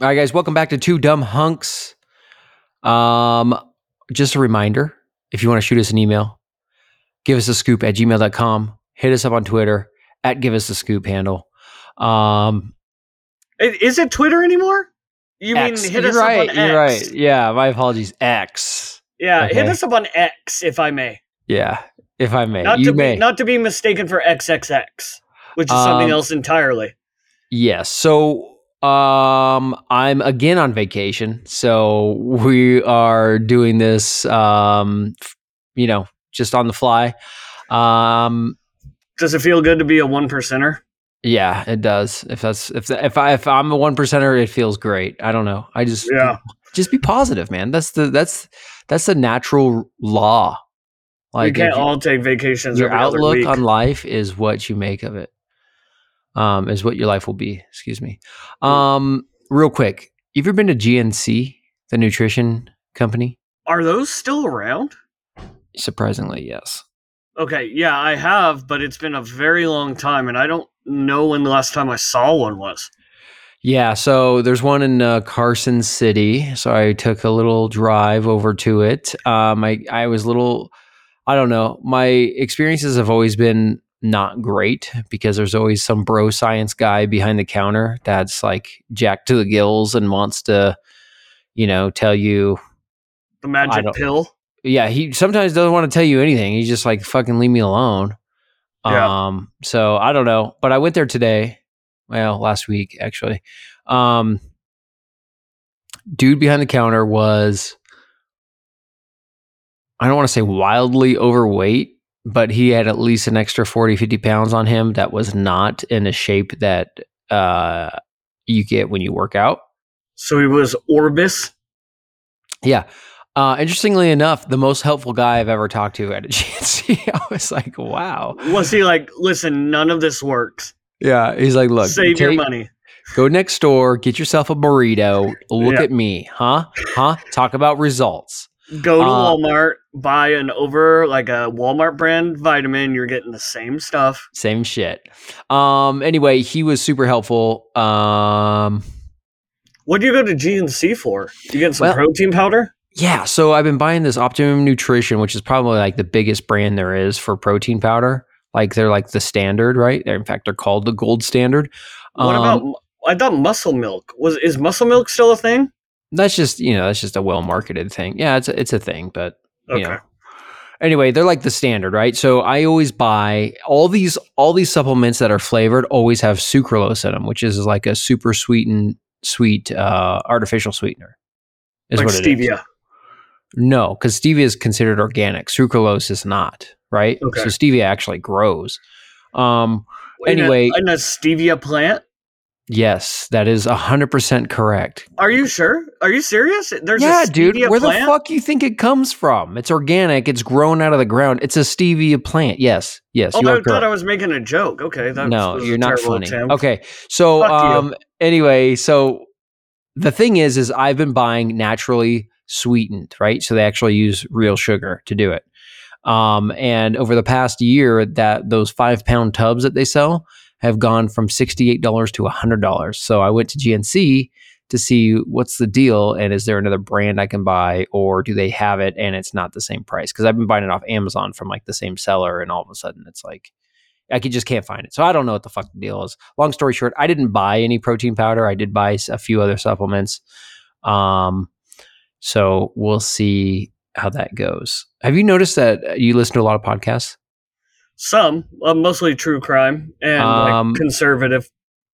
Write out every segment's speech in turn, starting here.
All right, guys, welcome back to Two Dumb Hunks. Um, just a reminder if you want to shoot us an email, give us a scoop at gmail.com, hit us up on Twitter at give us a scoop handle. Um, Is it Twitter anymore? You X. mean hit you're us right, up on X? You're right. Yeah, my apologies. X. Yeah, hit us up on X if I may. Yeah, if I may. Not you to may. be not to be mistaken for XXX, which is something Um, else entirely. Yes. So um I'm again on vacation. So we are doing this um f- you know, just on the fly. Um Does it feel good to be a one percenter? yeah, it does. If that's if if I if I'm a one percenter, it feels great. I don't know. I just Yeah. just be positive, man. That's the that's that's the natural law. we Like can't all take vacations. your outlook on life is what you make of it. Um, is what your life will be. Excuse me. Um, real quick, you ever been to GNC, the nutrition company? Are those still around? Surprisingly, yes. Okay, yeah, I have, but it's been a very long time, and I don't know when the last time I saw one was. Yeah, so there's one in uh, Carson City. So I took a little drive over to it. Um, I I was little, I don't know. My experiences have always been not great because there's always some bro science guy behind the counter that's like jacked to the gills and wants to, you know, tell you. The magic pill. Yeah, he sometimes doesn't want to tell you anything. He's just like fucking leave me alone. Yeah. Um, so I don't know, but I went there today. Well, last week actually. Um, dude behind the counter was I don't want to say wildly overweight, but he had at least an extra 40, 50 pounds on him that was not in a shape that uh you get when you work out. So he was Orbis. Yeah. Uh, interestingly enough, the most helpful guy I've ever talked to at a GNC. I was like, wow. Was he like, listen, none of this works. Yeah. He's like, look, Save your money. Go next door, get yourself a burrito. Look Yeah. at me, huh? Huh? Talk about results. Go to Uh, Walmart, buy an over like a Walmart brand vitamin. You're getting the same stuff. Same shit. Um. Anyway, he was super helpful. Um. What do you go to GNC for? You get some Well- protein powder? Yeah. So I've been buying this Optimum Nutrition, which is probably like the biggest brand there is for protein powder. Like they're like the standard, right? They're, in fact, they're called the gold standard. What Um, about? I thought muscle milk was is muscle milk still a thing? That's just you know that's just a well marketed thing. Yeah, it's a, it's a thing, but Okay. you know. Anyway, they're like the standard, right? So I always buy all these all these supplements that are flavored always have sucralose in them, which is like a super sweetened sweet uh, artificial sweetener. Is like what it is. stevia. No, because stevia is considered organic. Sucralose is not, right? Okay. So stevia actually grows. Um, In a- Anyway- in a stevia plant. Yes, that is hundred percent correct. Are you sure? Are you serious? There's yeah, dude. Where plant? the fuck you think it comes from? It's organic. It's grown out of the ground. It's a stevia plant. Yes, yes. Oh, you I thought. I was making a joke. Okay, that no, was you're not funny. attempt. Okay, so Fuck you. um, anyway, so the thing is, is I've been buying naturally sweetened, right? So they actually use real sugar to do it. Um, and over the past year, that those five pound tubs that they sell have gone from sixty eight dollars to hundred dollars. So I went to GNC to see what's the deal and is there another brand I can buy or do they have it and it's not the same price because I've been buying it off Amazon from like the same seller and all of a sudden it's like I could just can't find it. So I don't know what the fuck the deal is. Long story short, I didn't buy any protein powder. I did buy a few other supplements. Um, so we'll see how that goes. Have you noticed that uh, you listen to a lot of podcasts? Some, uh, mostly true crime and Um, like conservative.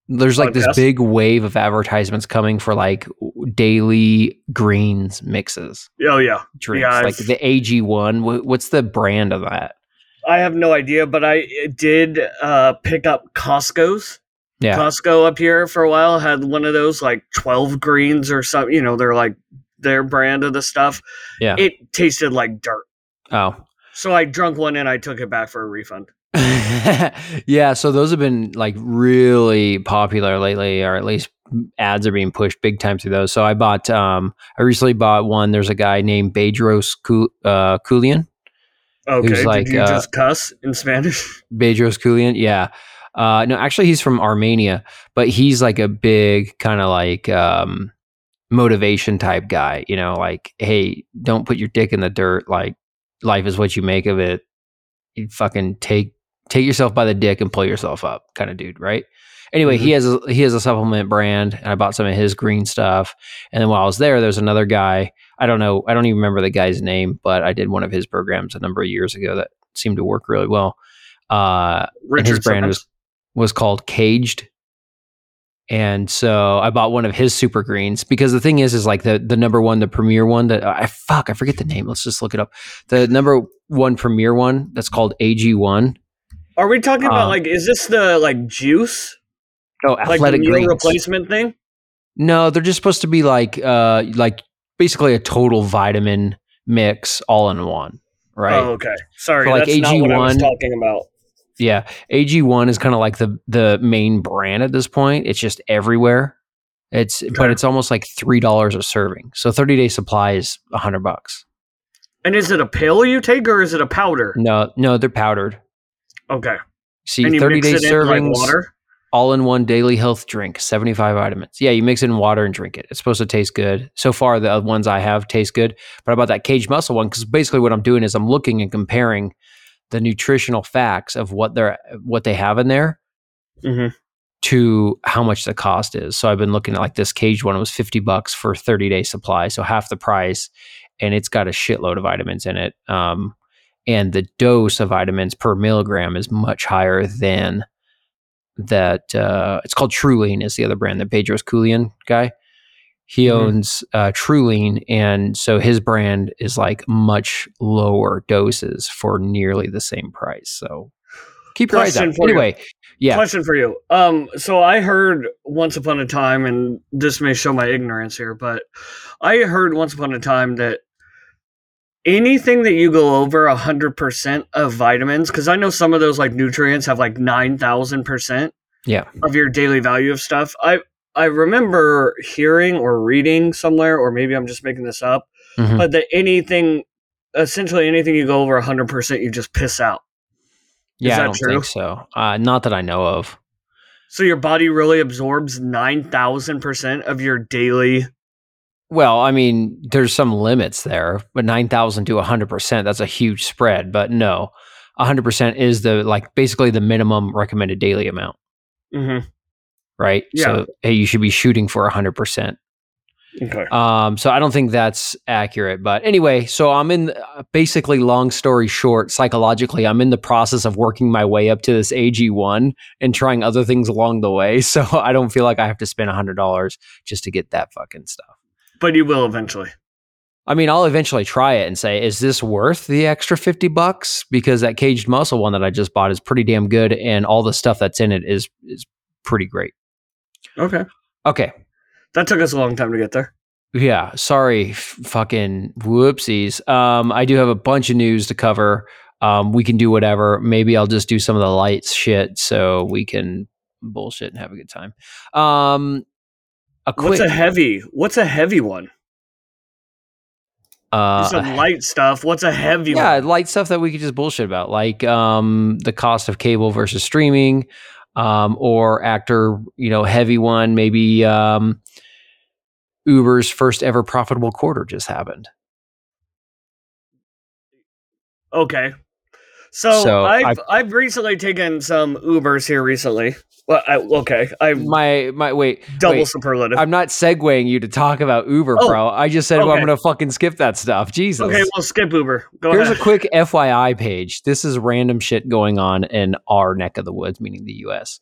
There's like this big wave of advertisements coming for like daily greens mixes Oh yeah, drinks, Yeah, like I've- the AG1. What's the brand of that? I have no idea, but I did uh, pick up Costco's. Yeah, Costco up here for a while had one of those like twelve greens or something. You know, they're like their brand of the stuff. Yeah. it tasted like dirt. oh, So I drunk one and I took it back for a refund. yeah, so those have been like really popular lately, or at least ads are being pushed big time through those. So I bought, um, I recently bought one. There's a guy named Bedros Ku- uh, Keuilian. Okay, like, did you uh, just cuss in Spanish? Bedros Keuilian, yeah. Uh, no, actually, he's from Armenia, but he's like a big kind of like um, motivation type guy. You know, like, hey, don't put your dick in the dirt. Like, life is what you make of it. You fucking take take yourself by the dick and pull yourself up, kind of dude, right? Anyway, he has a, he has a supplement brand, and I bought some of his green stuff. And then while I was there, there's another guy. I don't know. I don't even remember the guy's name, but I did one of his programs a number of years ago that seemed to work really well. Uh, and his brand was was called Kaged. And so I bought one of his super greens because the thing is, is like the the number one, the premier one that I fuck, I forget the name. Let's just look it up. The number one premier one that's called AG one. Are we talking about Um, like is this the like juice? Oh, Like the athletic meal greens. replacement thing? No, they're just supposed to be like uh like basically a total vitamin mix all in one, right? Oh, okay. Sorry, So, like, that's not what I was AG1 talking about. Yeah, AG1 is kind of like the the main brand at this point. It's just everywhere. It's but it's almost like three dollars a serving. So thirty day supply is a hundred bucks. And is it a pill you take or is it a powder? No, no, they're powdered. Okay. See, thirty day like servings, water? all in one daily health drink, seventy five vitamins. Yeah, you mix it in water and drink it. It's supposed to taste good. So far, the ones I have taste good. But I bought that cage muscle one because basically what I'm doing is I'm looking and comparing the nutritional facts of what they're what they have in there Mhm. to how much the cost is. So I've been looking at like this cage one. It was 50 bucks for 30 day supply. So half the price. And it's got a shitload of vitamins in it. Um, and the dose of vitamins per milligram is much higher than that. Uh, it's called Trulean is the other brand, the Bedros Keuilian guy. He Mhm. owns uh, Trulean. And so his brand is like much lower doses for nearly the same price. So keep your eyes Question out. for you. Anyway, yeah. Question for you. Um, so I heard once upon a time, and this may show my ignorance here, but I heard once upon a time that anything that you go over a hundred percent of vitamins, because I know some of those like nutrients have like nine thousand percent Yeah. of your daily value of stuff. I I remember hearing or reading somewhere, or maybe I'm just making this up, Mhm. but that anything, essentially anything you go over hundred percent, you just piss out. Yeah, I that don't true? think so. Uh, not that I know of. So your body really absorbs nine thousand percent of your daily. Well, I mean, there's some limits there, but 9,000 to 100%, that's a huge spread. But no, 100% is the like basically the minimum recommended daily amount, Mm-hmm. Right? Yeah. So, hey, you should be shooting for 100%. Okay. Um, so I don't think that's accurate. But anyway, so I'm in uh, basically, long story short, psychologically, I'm in the process of working my way up to this AG1 and trying other things along the way. So I don't feel like I have to spend $100 just to get that fucking stuff. But you will eventually. I mean, I'll eventually try it and say, is this worth the extra 50 bucks? Because that Kaged Muscle one that I just bought is pretty damn good and all the stuff that's in it is is pretty great. Okay. Okay. That took us a long time to get there. Yeah, sorry, f- fucking whoopsies. Um, I do have a bunch of news to cover. Um, we can do whatever. Maybe I'll just do some of the lights shit so we can bullshit and have a good time. Um, a quick, What's a heavy? What's a heavy one? uh, said light stuff. What's a heavy yeah, one? light stuff that we could just bullshit about, like um, the cost of cable versus streaming, um, or actor, you know, heavy one. Maybe um, Uber's first ever profitable quarter just happened. Okay. So, So, I've I've- I've recently taken some Ubers here recently. Well, I, okay, I My my wait, double wait. superlative. I'm not segueing you to talk about Uber, Oh, bro. I just said well, I'm going to fucking skip that stuff. Jesus. okay, well, skip Uber. Go Here's a quick FYI page. This is random shit going on in our neck of the woods, meaning the US.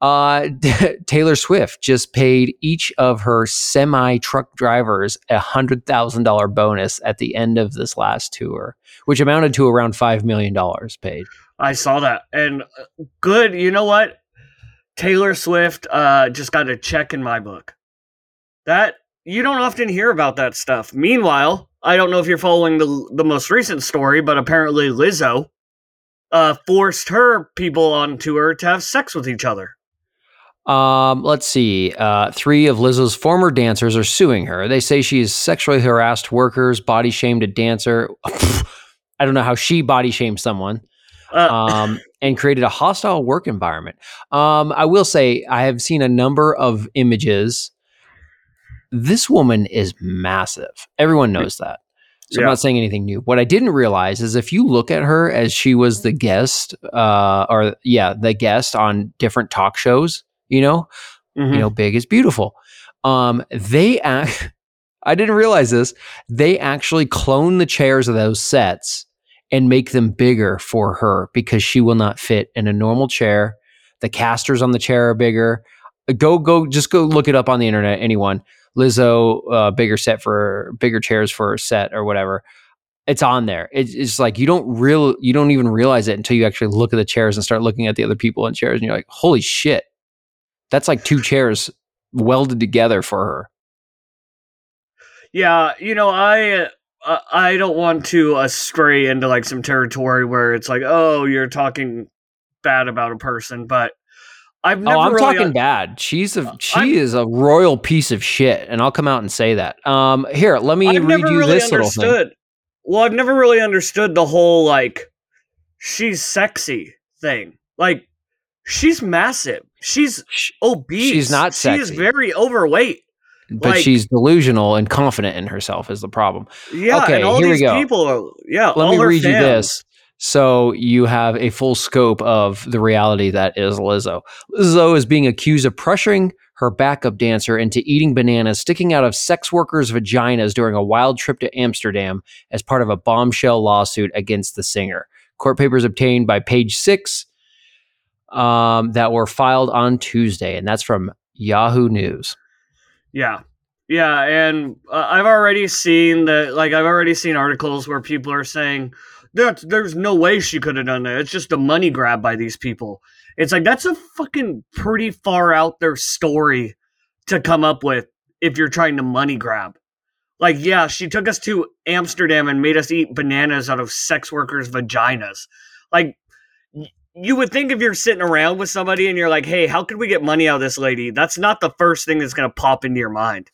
Uh, Taylor Swift just paid each of her semi truck drivers a hundred thousand dollar bonus at the end of this last tour, which amounted to around five million dollars paid. I saw that, and uh, good. You know what? Taylor Swift uh, just got a check in my book. That you don't often hear about that stuff. Meanwhile, I don't know if you're following the the most recent story, but apparently Lizzo uh, forced her people on tour to have sex with each other. Um, let's see. Uh, three of Lizzo's former dancers are suing her. They say she has sexually harassed workers, body shamed a dancer. I don't know how she body shamed someone. Uh, um, and created a hostile work environment. Um, I will say, I have seen a number of images. This woman is massive. Everyone knows that. So Yeah. I'm not saying anything new. What I didn't realize is if you look at her as she was the guest, uh, or yeah, the guest on different talk shows, you know, mhm. you know, big is beautiful. Um, they act. I didn't realize this. They actually clone the chairs of those sets and make them bigger for her because she will not fit in a normal chair. The casters on the chair are bigger. Go, go, just go look it up on the internet. Anyone, Lizzo, uh, bigger set for bigger chairs for a set or whatever. It's on there. It's, it's like you don't real, you don't even realize it until you actually look at the chairs and start looking at the other people in chairs, and you're like, holy shit, that's like two chairs welded together for her. Yeah, you know, I uh, I don't want to uh, stray into like some territory where it's like, oh, you're talking bad about a person, but I've never oh, I'm really talking bad. She's a I'm- she is a royal piece of shit, and I'll come out and say that. Um, here, let me I've read you really this little thing. understood. Well, I've never really understood the whole like she's sexy thing. Like she's massive. She's obese. She's not She is very overweight. But like- she's delusional and confident in herself is the problem. Yeah, Okay, and all here we these go. people are yeah, Let all me read you this. So you have a full scope of the reality that is Lizzo. Lizzo is being accused of pressuring her backup dancer into eating bananas sticking out of sex workers' vaginas during a wild trip to Amsterdam as part of a bombshell lawsuit against the singer. Court papers obtained by Page Six um, that were filed on Tuesday, and that's from Yahoo News. Yeah. Yeah, and uh, I've already seen that like I've already seen articles where people are saying that there's no way she could have done that. It's just a money grab by these people. It's like that's a fucking pretty far out there story to come up with if you're trying to money grab. Like, yeah, she took us to Amsterdam and made us eat bananas out of sex workers' vaginas. Like, you would think if you're sitting around with somebody and you're like, hey, how could we get money out of this lady? That's not the first thing that's going to pop into your mind.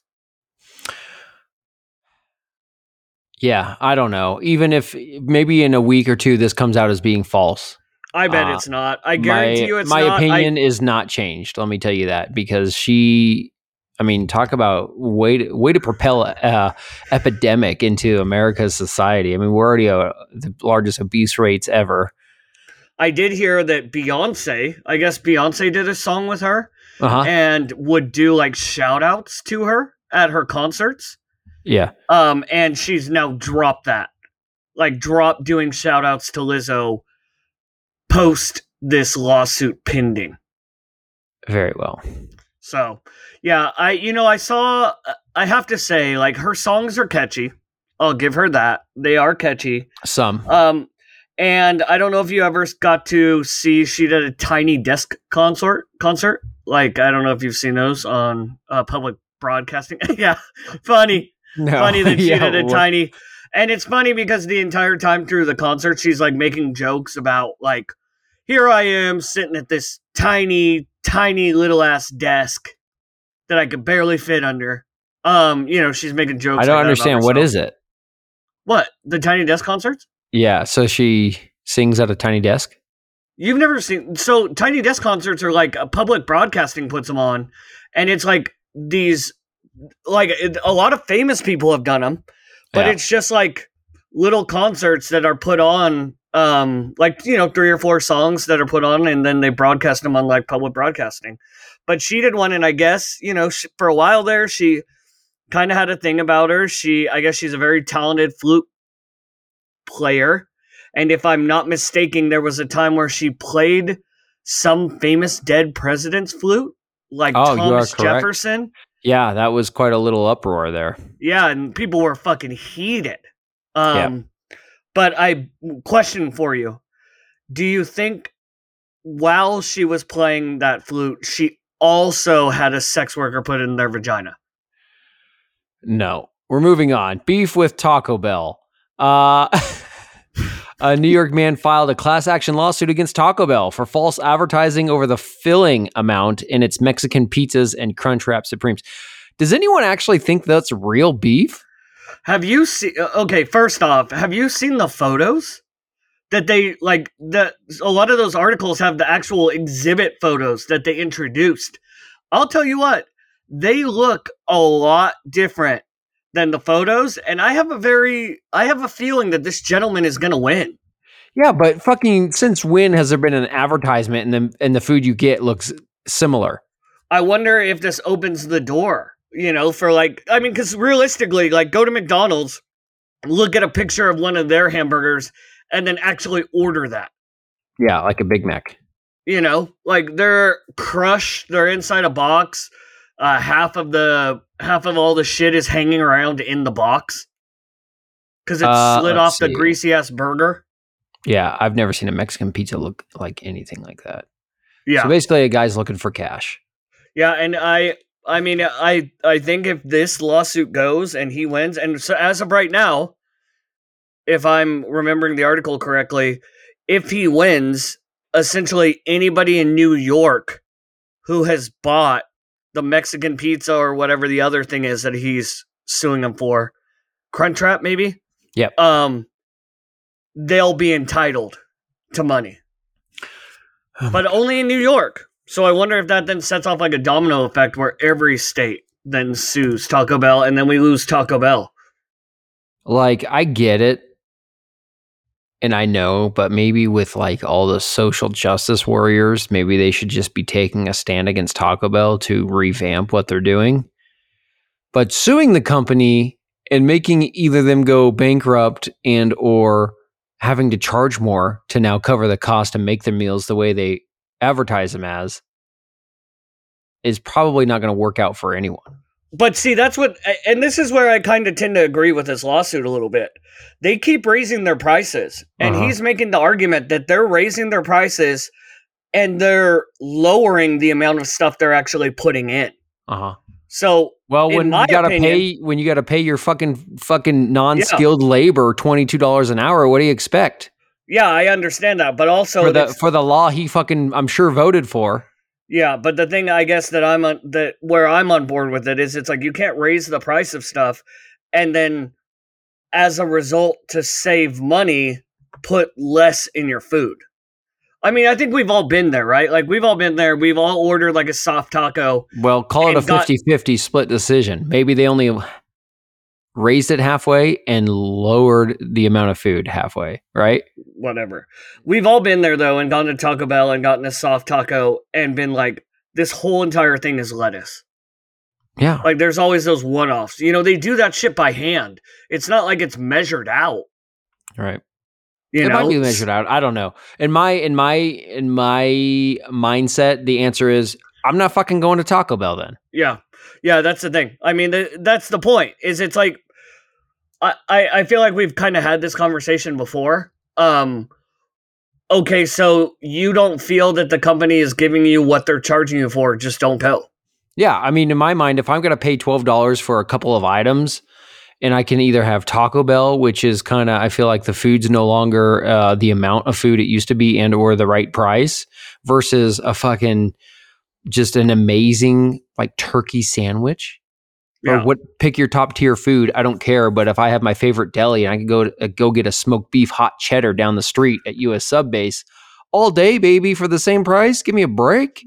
Yeah, I don't know. Even if maybe in a week or two this comes out as being false. I bet Uh, it's not. I guarantee my, you it's my not. I- opinion is not changed. Let me tell you that because she, I mean, talk about way to, way to propel uh, epidemic into America's society. I mean, we're already uh, the largest obese rates ever. I did hear that Beyonce, I guess Beyonce did a song with her Uh huh. and would do like shout outs to her at her concerts. Yeah. Um, and she's now dropped that. Like dropped doing shout outs to Lizzo post this lawsuit pending. Very well. So yeah, I you know, I saw I have to say, like her songs are catchy. I'll give her that. They are catchy. Some. Um, and I don't know if you ever got to see she did a tiny desk concert concert. Like I don't know if you've seen those on uh, public broadcasting. yeah, funny, No. funny that she Yeah, did a what- tiny. And it's funny because the entire time through the concert, she's like making jokes about like, here I am sitting at this tiny, tiny little ass desk that I could barely fit under. Um, you know, she's making jokes. I don't like understand. What is it? What the tiny desk concerts? Yeah. So she sings at a tiny desk. You've never seen so tiny desk concerts are like a public broadcasting puts them on, and it's like these like it, a lot of famous people have done them, but Yeah. it's just like little concerts that are put on, um, like you know three or four songs that are put on, and then they broadcast them on like public broadcasting. But she did one, and I guess you know she, for a while there she kind of had a thing about her. She I guess she's a very talented flute player. And if I'm not mistaken, there was a time where she played some famous dead president's flute, like Oh, Thomas. Jefferson. Yeah, that was quite a little uproar there. Yeah, and people were fucking heated. Um, But I question for you: Do you think while she was playing that flute, she also had a sex worker put in their vagina? No, we're moving on. Beef with Taco Bell. Uh, a New York man filed a class action lawsuit against Taco Bell for false advertising over the filling amount in its Mexican pizzas and Crunchwrap Supremes. Does anyone actually think that's real beef? Have you seen? Okay, first off, have you seen the photos? that they like the a lot of those articles have the actual exhibit photos that they introduced. I'll tell you what, they look a lot different than the photos, and I have a very I have a feeling that this gentleman is gonna win. Yeah, but fucking since when has there been an advertisement and the and the food you get looks similar? I wonder if this opens the door, you know, for like I mean, because realistically, like go to McDonald's, look at a picture of one of their hamburgers, and then actually order that. Yeah, like a Big Mac. You know, like they're crushed, they're inside a box. Uh, half of the half of all the shit is hanging around in the box because it's Uh, slid off the greasy ass burger. Yeah, I've never seen a Mexican pizza look like anything like that. Yeah, So basically, a guy's looking for cash. Yeah, and I I mean I I think if this lawsuit goes and he wins and so as of right now if I'm remembering the article correctly, if he wins, essentially anybody in New York who has bought the Mexican pizza or whatever the other thing is that he's suing him for, Crunchwrap maybe? Yep. Um they'll be entitled to money. Oh but only in New York. So I wonder if that then sets off like a domino effect where every state then sues Taco Bell and then we lose Taco Bell. Like, I get it. And I know, but maybe with like all the social justice warriors, maybe they should just be taking a stand against Taco Bell to revamp what they're doing. But suing the company and making either them go bankrupt and or having to charge more to now cover the cost and make their meals the way they advertise them as is probably not going to work out for anyone. But see, that's what, and this is where I kind of tend to agree with this lawsuit a little bit. They keep raising their prices, and Uh-huh. he's making the argument that they're raising their prices and they're lowering the amount of stuff they're actually putting in. Uh-huh. So, Well, when you gotta opinion- pay when you gotta pay your fucking fucking non-skilled labor twenty two dollars an hour, what do you expect yeah, I understand that, but also for the for the law he fucking I'm sure voted for? Yeah, but the thing I guess that I'm on that where I'm on board with it is it's like you can't raise the price of stuff and then as a result to save money put less in your food. I mean, I think we've all been there, right? Like we've all been there. We've all ordered like a soft taco. Well, call it a And got- 50-50 split decision. Maybe they only raised it halfway and lowered the amount of food halfway, right? whatever. We've all been there though and gone to Taco Bell and gotten a soft taco and been like this whole entire thing is lettuce. Yeah. Like there's always those one-offs. You know, they do that shit by hand. It's not like it's measured out. Right. You it know, might be measured out. I don't know. In my in my in my mindset, the answer is I'm not fucking going to Taco Bell then. Yeah, yeah, that's the thing. I mean, th- that's the point. Is it's like I I, I feel like we've kind of had this conversation before. Um, okay, so you don't feel that the company is giving you what they're charging you for? Just don't go. Yeah, I mean, in my mind, if I'm going to pay twelve dollars for a couple of items, and I can either have Taco Bell, which is kind of, I feel like the food's no longer uh, the amount of food it used to be, and or the right price, versus a fucking just an amazing like turkey sandwich. Yeah. Or what? Pick your top tier food. I don't care. But if I have my favorite deli and I can go uh, go get a smoked beef hot cheddar down the street at U.S. Sub Base all day, baby, for the same price, give me a break.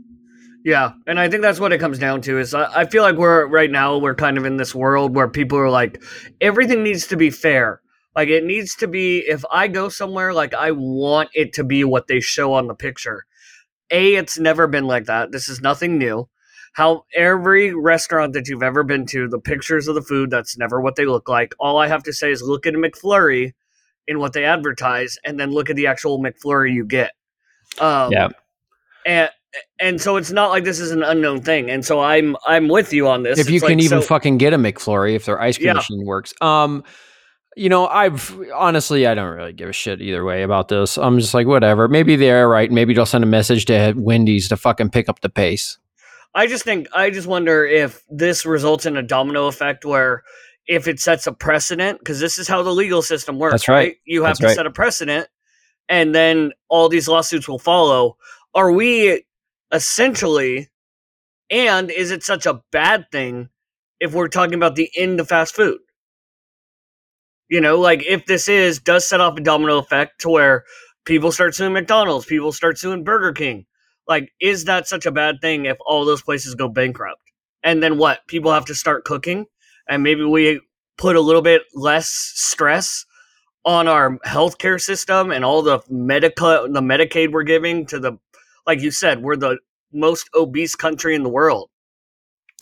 Yeah, and I think that's what it comes down to. Is I, I feel like we're right now we're kind of in this world where people are like everything needs to be fair. Like it needs to be. If I go somewhere, like I want it to be what they show on the picture. A, it's never been like that. This is nothing new. How every restaurant that you've ever been to, the pictures of the food, that's never what they look like. All I have to say is look at a McFlurry in what they advertise, and then look at the actual McFlurry you get. Um, Yeah. and and so it's not like this is an unknown thing. And so I'm I'm with you on this. if you It's can like, even so- fucking get a McFlurry if their ice cream Yeah. machine works. Um, you know, I've honestly, I don't really give a shit either way about this. I'm just like, whatever. Maybe they're right. Maybe they'll send a message to Wendy's to fucking pick up the pace. I just think I just wonder if this results in a domino effect where if it sets a precedent, because this is how the legal system works. That's right. You have That's to right. set a precedent, and then all these lawsuits will follow. Are we essentially, and is it such a bad thing if we're talking about the end of fast food? You know, like if this is does set off a domino effect to where people start suing McDonald's, people start suing Burger King. Like, is that such a bad thing if all those places go bankrupt? And then what? People have to start cooking, and maybe we put a little bit less stress on our healthcare system and all the medical the Medicaid we're giving to the like you said, we're the most obese country in the world.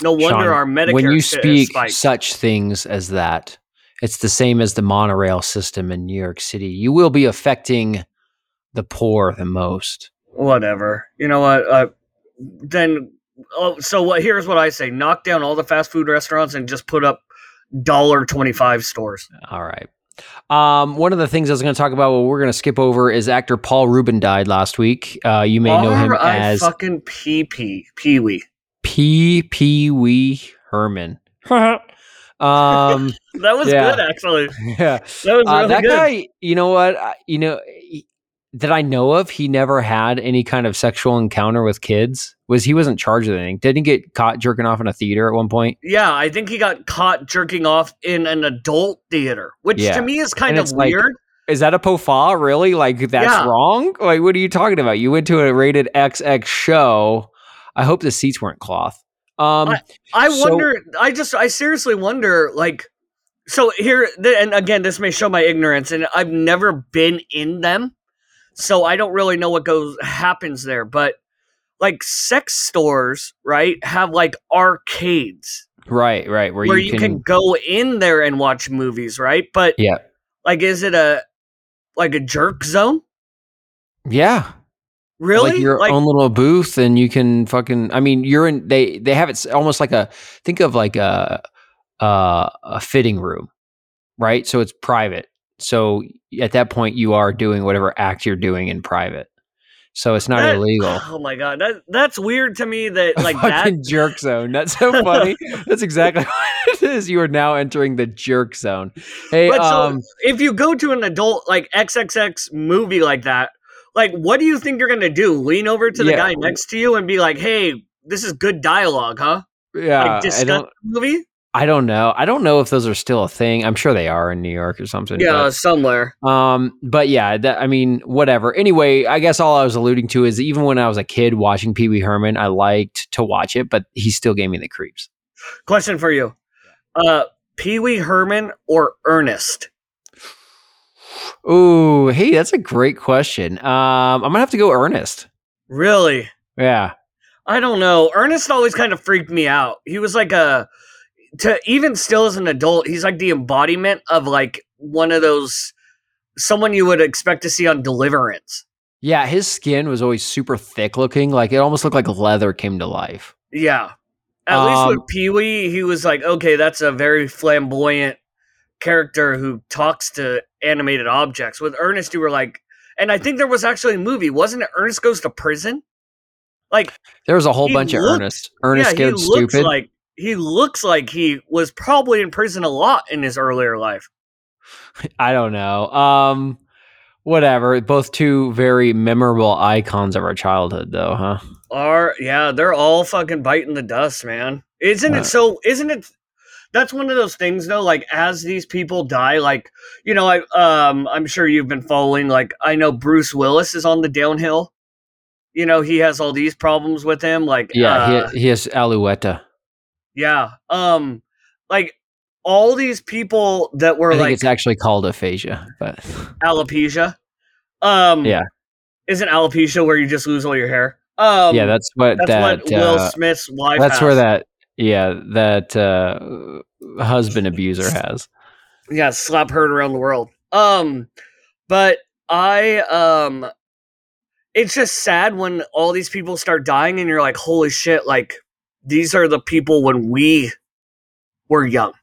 No wonder Sean, our Medicare when you speak such things as that, it's the same as the monorail system in New York City. You will be affecting the poor the most. Whatever. You know what? Uh, then, oh, so what? Here's what I say: knock down all the fast food restaurants and just put up dollar twenty five stores. All right. Um, one of the things I was going to talk about, what we're going to skip over, is actor Paul Rubin died last week. Uh, you may know him R.I. as fucking Pee Pee Pee Wee. P. P. Wee Herman. um, That was Yeah. good, actually. yeah. That was Uh, really that good. guy, you know what? I- You know, he- that I know of, he never had any kind of sexual encounter with kids. Was he wasn't charged with anything? Didn't he get caught jerking off in a theater at one point? yeah, I think he got caught jerking off in an adult theater, which Yeah. to me is kind And of it's like- weird. Is that a pofa? Really? Like that's Yeah. wrong? Like what are you talking about? You went to a rated XX show. I hope the seats weren't cloth. Um, I So- wonder. I just. I seriously wonder. Like, so here, and again, this may show my ignorance, and I've never been in them, so I don't really know what goes happens there. But like, sex stores, right, have like arcades right, right. Where, where, you, you, can, go in there and watch movies, right? But Yeah. like, is it a like a jerk zone? yeah, Really? like your own little booth, and you can fucking. I mean, you're in. They they have it almost like a. Think of like a a, a fitting room, right? So it's private. So at that point, you are doing whatever act you're doing in private. So it's not That- illegal. Oh my god, that that's weird to me. That like that jerk zone. That's so funny. That's exactly what it is. You are now entering the jerk zone. Hey, But um, so if you go to an adult like XXX movie like that, like what do you think you're gonna do? Lean over to the Yeah. guy next to you and be like, "Hey, this is good dialogue, huh?" yeah, like discuss the movie. I don't know. I don't know if those are still a thing. I'm sure they are in New York or something. Yeah, somewhere. But, um, but yeah, that, I mean, whatever. Anyway, I guess all I was alluding to is even when I was a kid watching Pee Wee Herman, I liked to watch it, but he still gave me the creeps. Question for you: uh, Pee Wee Herman or Ernest? Ooh, hey, that's a great question. Um, I'm gonna have to go Ernest. Really? Yeah. I don't know. Ernest always kind of freaked me out. He was like a to even still as an adult, he's like the embodiment of like one of those someone you would expect to see on Deliverance. Yeah, his skin was always super thick looking. Like it almost looked like leather came to life. Yeah. At least Um, with Pee Wee, he was like, okay, that's a very flamboyant character who talks to animated objects. With Ernest, you were like, and I think there was actually a movie, wasn't it? Ernest goes to prison. Like, There was a whole bunch of Ernest. Ernest yeah, looks Stupid. like he looks like he was probably in prison a lot in his earlier life. I don't know. Um, whatever. Both two very memorable icons of our childhood, though, huh? Are yeah, they're all fucking biting the dust, man. Isn't Uh, it so? Isn't it? That's one of those things, though. Like as these people die, like you know, I um, I'm sure you've been following. Like I know Bruce Willis is on the downhill. You know, he has all these problems with him. Like Yeah, uh, he, he has Alouetta. Yeah, um, like all these people that were I like it's actually called aphasia, but alopecia. Um, Yeah. isn't alopecia where you just lose all your hair? Um, yeah, that's what that's that. what Will uh, Smith's wife. that's where that. Yeah, that uh, husband abuser has. yeah, slap heard around the world. Um, but I um, it's just sad when all these people start dying, and you're like, holy shit! Like these are the people when we were young.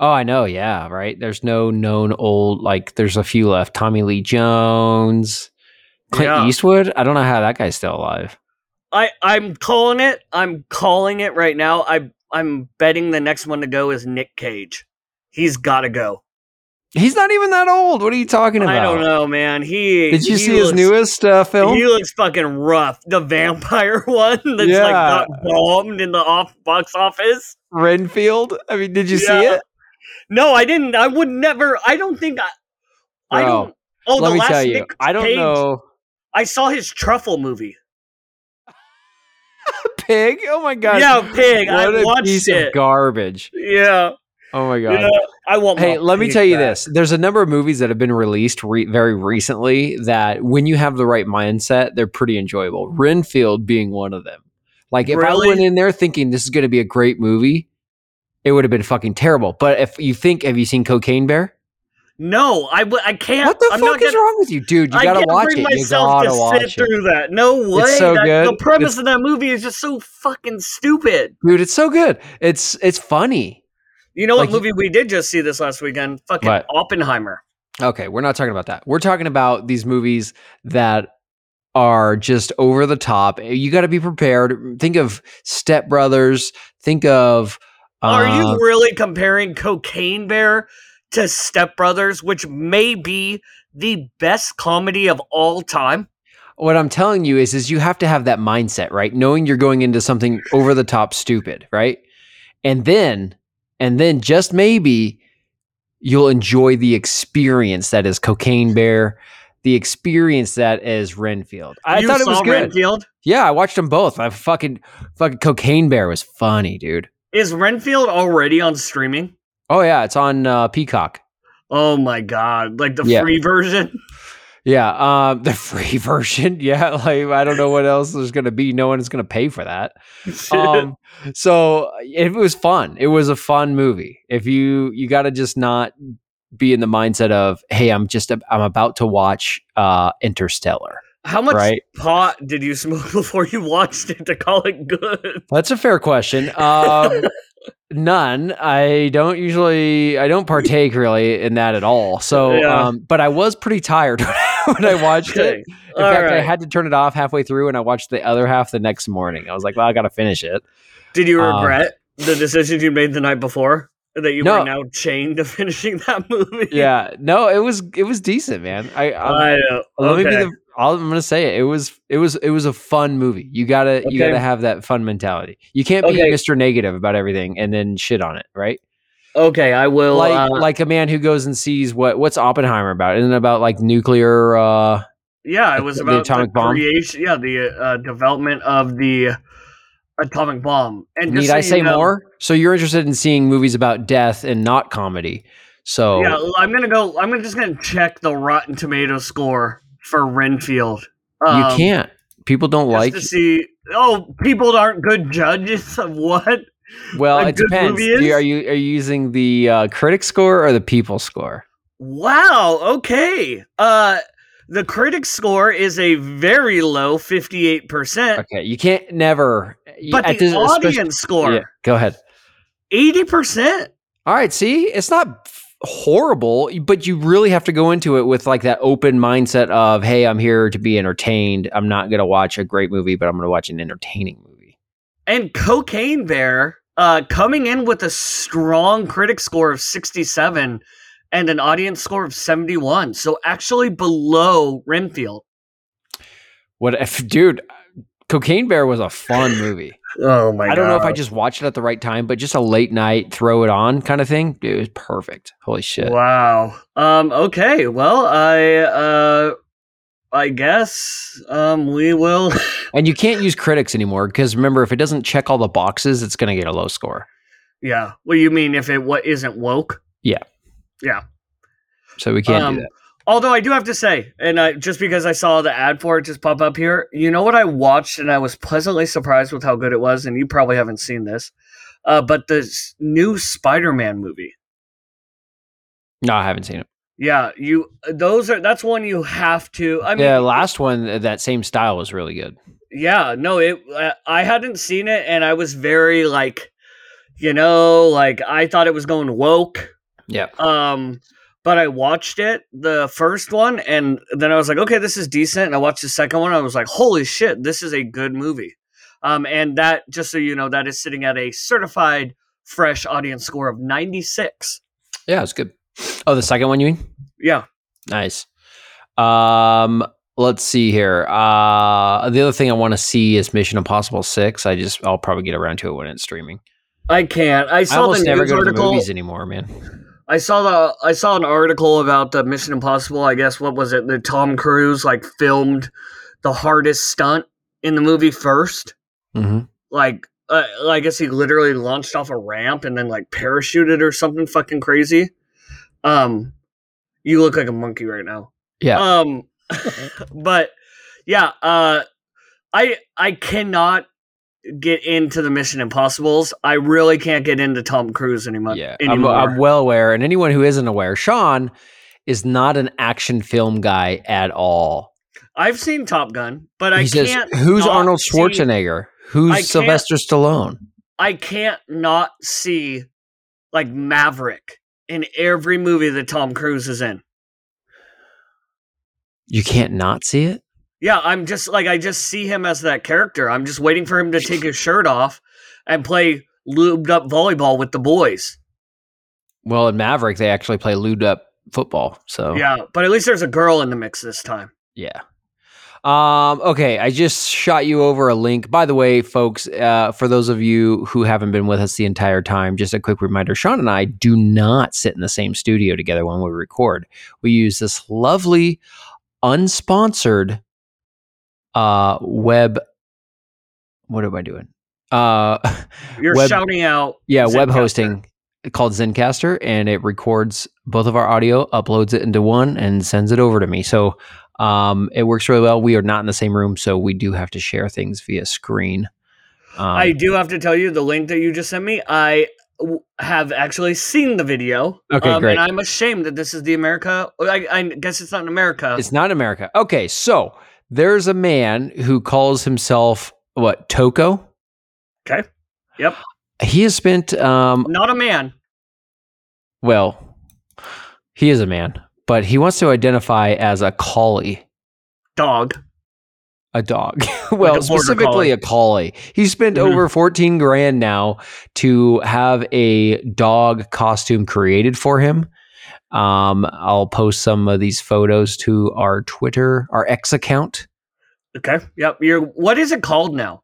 Oh, I know. Yeah, right. There's no known old like. There's a few left. Tommy Lee Jones, Clint Yeah. Eastwood. I don't know how that guy's still alive. I I'm calling it. I'm calling it right now. I I'm betting the next one to go is Nick Cage. He's got to go. He's not even that old. What are you talking about? I don't know, man. He Did you he see his newest uh, film? He looks fucking rough. The vampire one that's Yeah. like got bombed in the off box office. Renfield. I mean, did you see it? No, I didn't. I would never. I don't think I. I don't Oh, let the me last tell you, Nick I don't Cage- know. I saw his truffle movie. Pig. Oh my god. Yeah, Pig. I What a watched piece it. of garbage. Yeah, Oh my god. yeah. I want. Hey, let me tell you this. There's a number of movies that have been released re- very recently that, when you have the right mindset, they're pretty enjoyable. Renfield being one of them. Like, if Really? I went in there thinking this is going to be a great movie, it would have been fucking terrible. But if you think, have you seen Cocaine Bear? No, I, w- I can't. What the I'm fuck is gonna, wrong with you, dude? You gotta watch it. You gotta to watch sit it, through that. No way. It's so That- good. The premise It's- of that movie is just so fucking stupid. dude. It's so good. It's it's funny. You know Like what movie we did just see this last weekend? Fucking What? Oppenheimer. Okay, we're not talking about that. We're talking about these movies that are just over the top. You got to be prepared. Think of Step Brothers. Think of. Are uh, you really comparing Cocaine Bear to Step Brothers, which may be the best comedy of all time? What I'm telling you is, is you have to have that mindset, right? Knowing you're going into something over the top, stupid, right? And then, and then just maybe you'll enjoy the experience that is Cocaine Bear, the experience that is Renfield. I you thought it was good. Renfield? Yeah, I watched them both. I fucking fucking Cocaine Bear was funny, dude. Is Renfield already on streaming? Oh yeah, it's on uh, Peacock. Oh my god! Like the Yeah. free version. Yeah, um, the free version. Yeah, like I don't know what else there's gonna be. No one is gonna pay for that. Um, so it was fun. It was a fun movie. If you you got to just not be in the mindset of hey, I'm just I'm about to watch uh, Interstellar. How much right. pot did you smoke before you watched it to call it good? That's a fair question. Um, none. I don't usually. I don't partake really in that at all. So, Yeah. um, but I was pretty tired when I watched it. In All fact, I had to turn it off halfway through, and I watched the other half the next morning. I was like, "Well, I got to finish it." Did you um, regret the decisions you made the night before that you No. were now chained to finishing that movie? Yeah, no, it was it was decent, man. I, I I know. let me be Okay. the. I'll, I'm gonna say it. It was it was it was a fun movie. You gotta you gotta have that fun mentality. You can't be Okay. Mr. Negative about everything and then shit on it, right? Okay, I will. like uh, like a man who goes and sees what what's Oppenheimer about? Isn't it about like nuclear? uh yeah, it was the about atomic the bomb? creation. Yeah, the uh, development of the atomic bomb. And just Need so I you say know- more? So you're interested in seeing movies about death and not comedy? So Yeah, I'm gonna go. I'm just gonna check the Rotten Tomato score for Renfield. you Um, can't. People don't just like. to see. Oh, people aren't good judges of what. Well, it depends. you- are you are you using the uh, critic score or the people score? Wow. Okay. Uh, the critic score is a very low, fifty-eight percent, Okay, you can't never. but the this- audience score, Yeah, go ahead. eighty percent. All right, see, it's not horrible, but you really have to go into it with like that open mindset of, hey, I'm here to be entertained. I'm not going to watch a great movie, but I'm going to watch an entertaining movie. And Cocaine Bear, uh, coming in with a strong critic score of sixty-seven and an audience score of seventy-one, so actually below Renfield. What if, dude? Cocaine Bear was a fun movie. Oh my god. I don't know if I just watched it at the right time, but just a late night throw it on kind of thing. Dude, it was perfect. Holy shit. Wow. Um. Okay. Well, I uh, I guess um we will. And you can't use critics anymore because remember, if it doesn't check all the boxes, it's going to get a low score. yeah. What you mean if it what isn't woke? Yeah. Yeah. So we can't Um, do that. Although I do have to say, and I just because I saw the ad for it just pop up here, you know what I watched and I was pleasantly surprised with how good it was, and you probably haven't seen this, uh, but the new Spider-Man movie. No, I haven't seen it. Yeah, you. Those are that's one you have to. I mean, yeah, last one, uh, that same style was really good. yeah no it uh, i hadn't seen it and i was very like you know like i thought it was going woke Yeah. um but i watched it the first one and then i was like okay this is decent and i watched the second one i was like holy shit this is a good movie um and that just so you know that is sitting at a certified fresh audience score of 96 Yeah, it's good. Oh, the second one you mean? yeah Nice. Um, let's see here. Uh, the other thing I want to see is Mission Impossible Six. I just I'll probably get around to it when it's streaming. i can't i I saw almost the never news go to the movies anymore, man. I saw the I saw an article about the Mission Impossible. I guess what was it? The Tom Cruise like filmed the hardest stunt in the movie 1st hmm Like, uh, I guess he literally launched off a ramp and then like parachuted or something fucking crazy. Um, you look like a monkey right now. Yeah. Um, but yeah, uh, I I cannot get into the Mission Impossibles. I really can't get into Tom Cruise anymore. yeah. I'm. I'm well aware, and anyone who isn't aware, Sean is not an action film guy at all. I've seen Top Gun, but I says, can't. "Who's Arnold Schwarzenegger? I Who's Sylvester Stallone?" I can't not see like Maverick in every movie that Tom Cruise is in. You can't not see it. Yeah, I'm just like I just see him as that character. I'm just waiting for him to take his shirt off and play lubed up volleyball with the boys. Well, in Maverick, they actually play lubed up football. So Yeah, but at least there's a girl in the mix this time. Yeah. Um, okay, I just shot you over a link. By the way, folks, uh, for those of you who haven't been with us the entire time, just a quick reminder Sean and I do not sit in the same studio together when we record. We use this lovely, unsponsored uh, web. What am I doing? Uh, You're Web- shouting out. yeah, web hosting called Zencastr, and it records both of our audio, uploads it into one, and sends it over to me. So um, it works really well. We are not in the same room, so we do have to share things via screen. Um, I do have to tell you the link that you just sent me. I w- have actually seen the video. Okay, um, great. And I'm ashamed that this is the America. I, I guess it's not in America. it's not America. Okay, so there's a man who calls himself what Toco. Okay. Yep. He has spent um, not a man. well, he is a man, but he wants to identify as a collie. Dog. A dog. well, a specifically collie. a collie. He spent Mhm. over 14 grand now to have a dog costume created for him. Um, I'll post some of these photos to our Twitter, our X account. Okay. Yep. You're. What is it called now?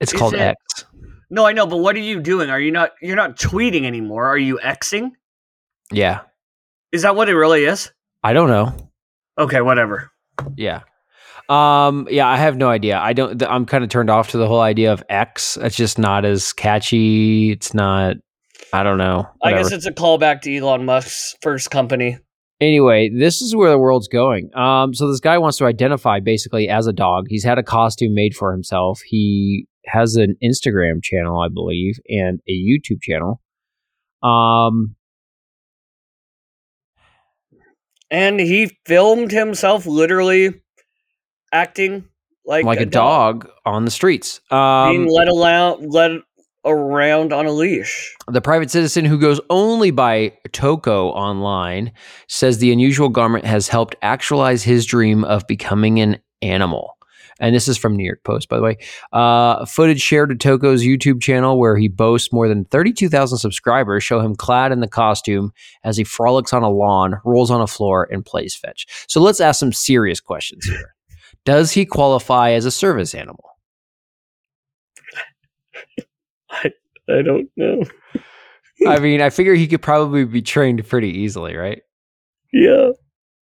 It's Is called it- X. No, I know, but what are you doing? Are you not? You're not tweeting anymore. Are you xing? Yeah. Is that what it really is? I don't know. Okay. Whatever. Yeah. Um, yeah, I have no idea. I don't, th- I'm kind of turned off to the whole idea of X. It's just not as catchy. It's not, I don't know. I guess it's a callback to Elon Musk's first company. anyway, this is where the world's going. Um, so this guy wants to identify basically as a dog. He's had a costume made for himself. He has an Instagram channel, I believe, and a YouTube channel. Um, And he filmed himself literally acting like, like, a, dog. on the streets. being Um, let around, let around on a leash. the private citizen who goes only by Toco online says the unusual garment has helped actualize his dream of becoming an animal. And this is from New York Post, by the way. Uh, footage shared to Toco's YouTube channel, where he boasts more than 32,000 subscribers, show him clad in the costume as he frolics on a lawn, rolls on a floor, and plays fetch. So let's ask some serious questions here. Does he qualify as a service animal? I don't know. I mean, I figure he could probably be trained pretty easily, right? Yeah.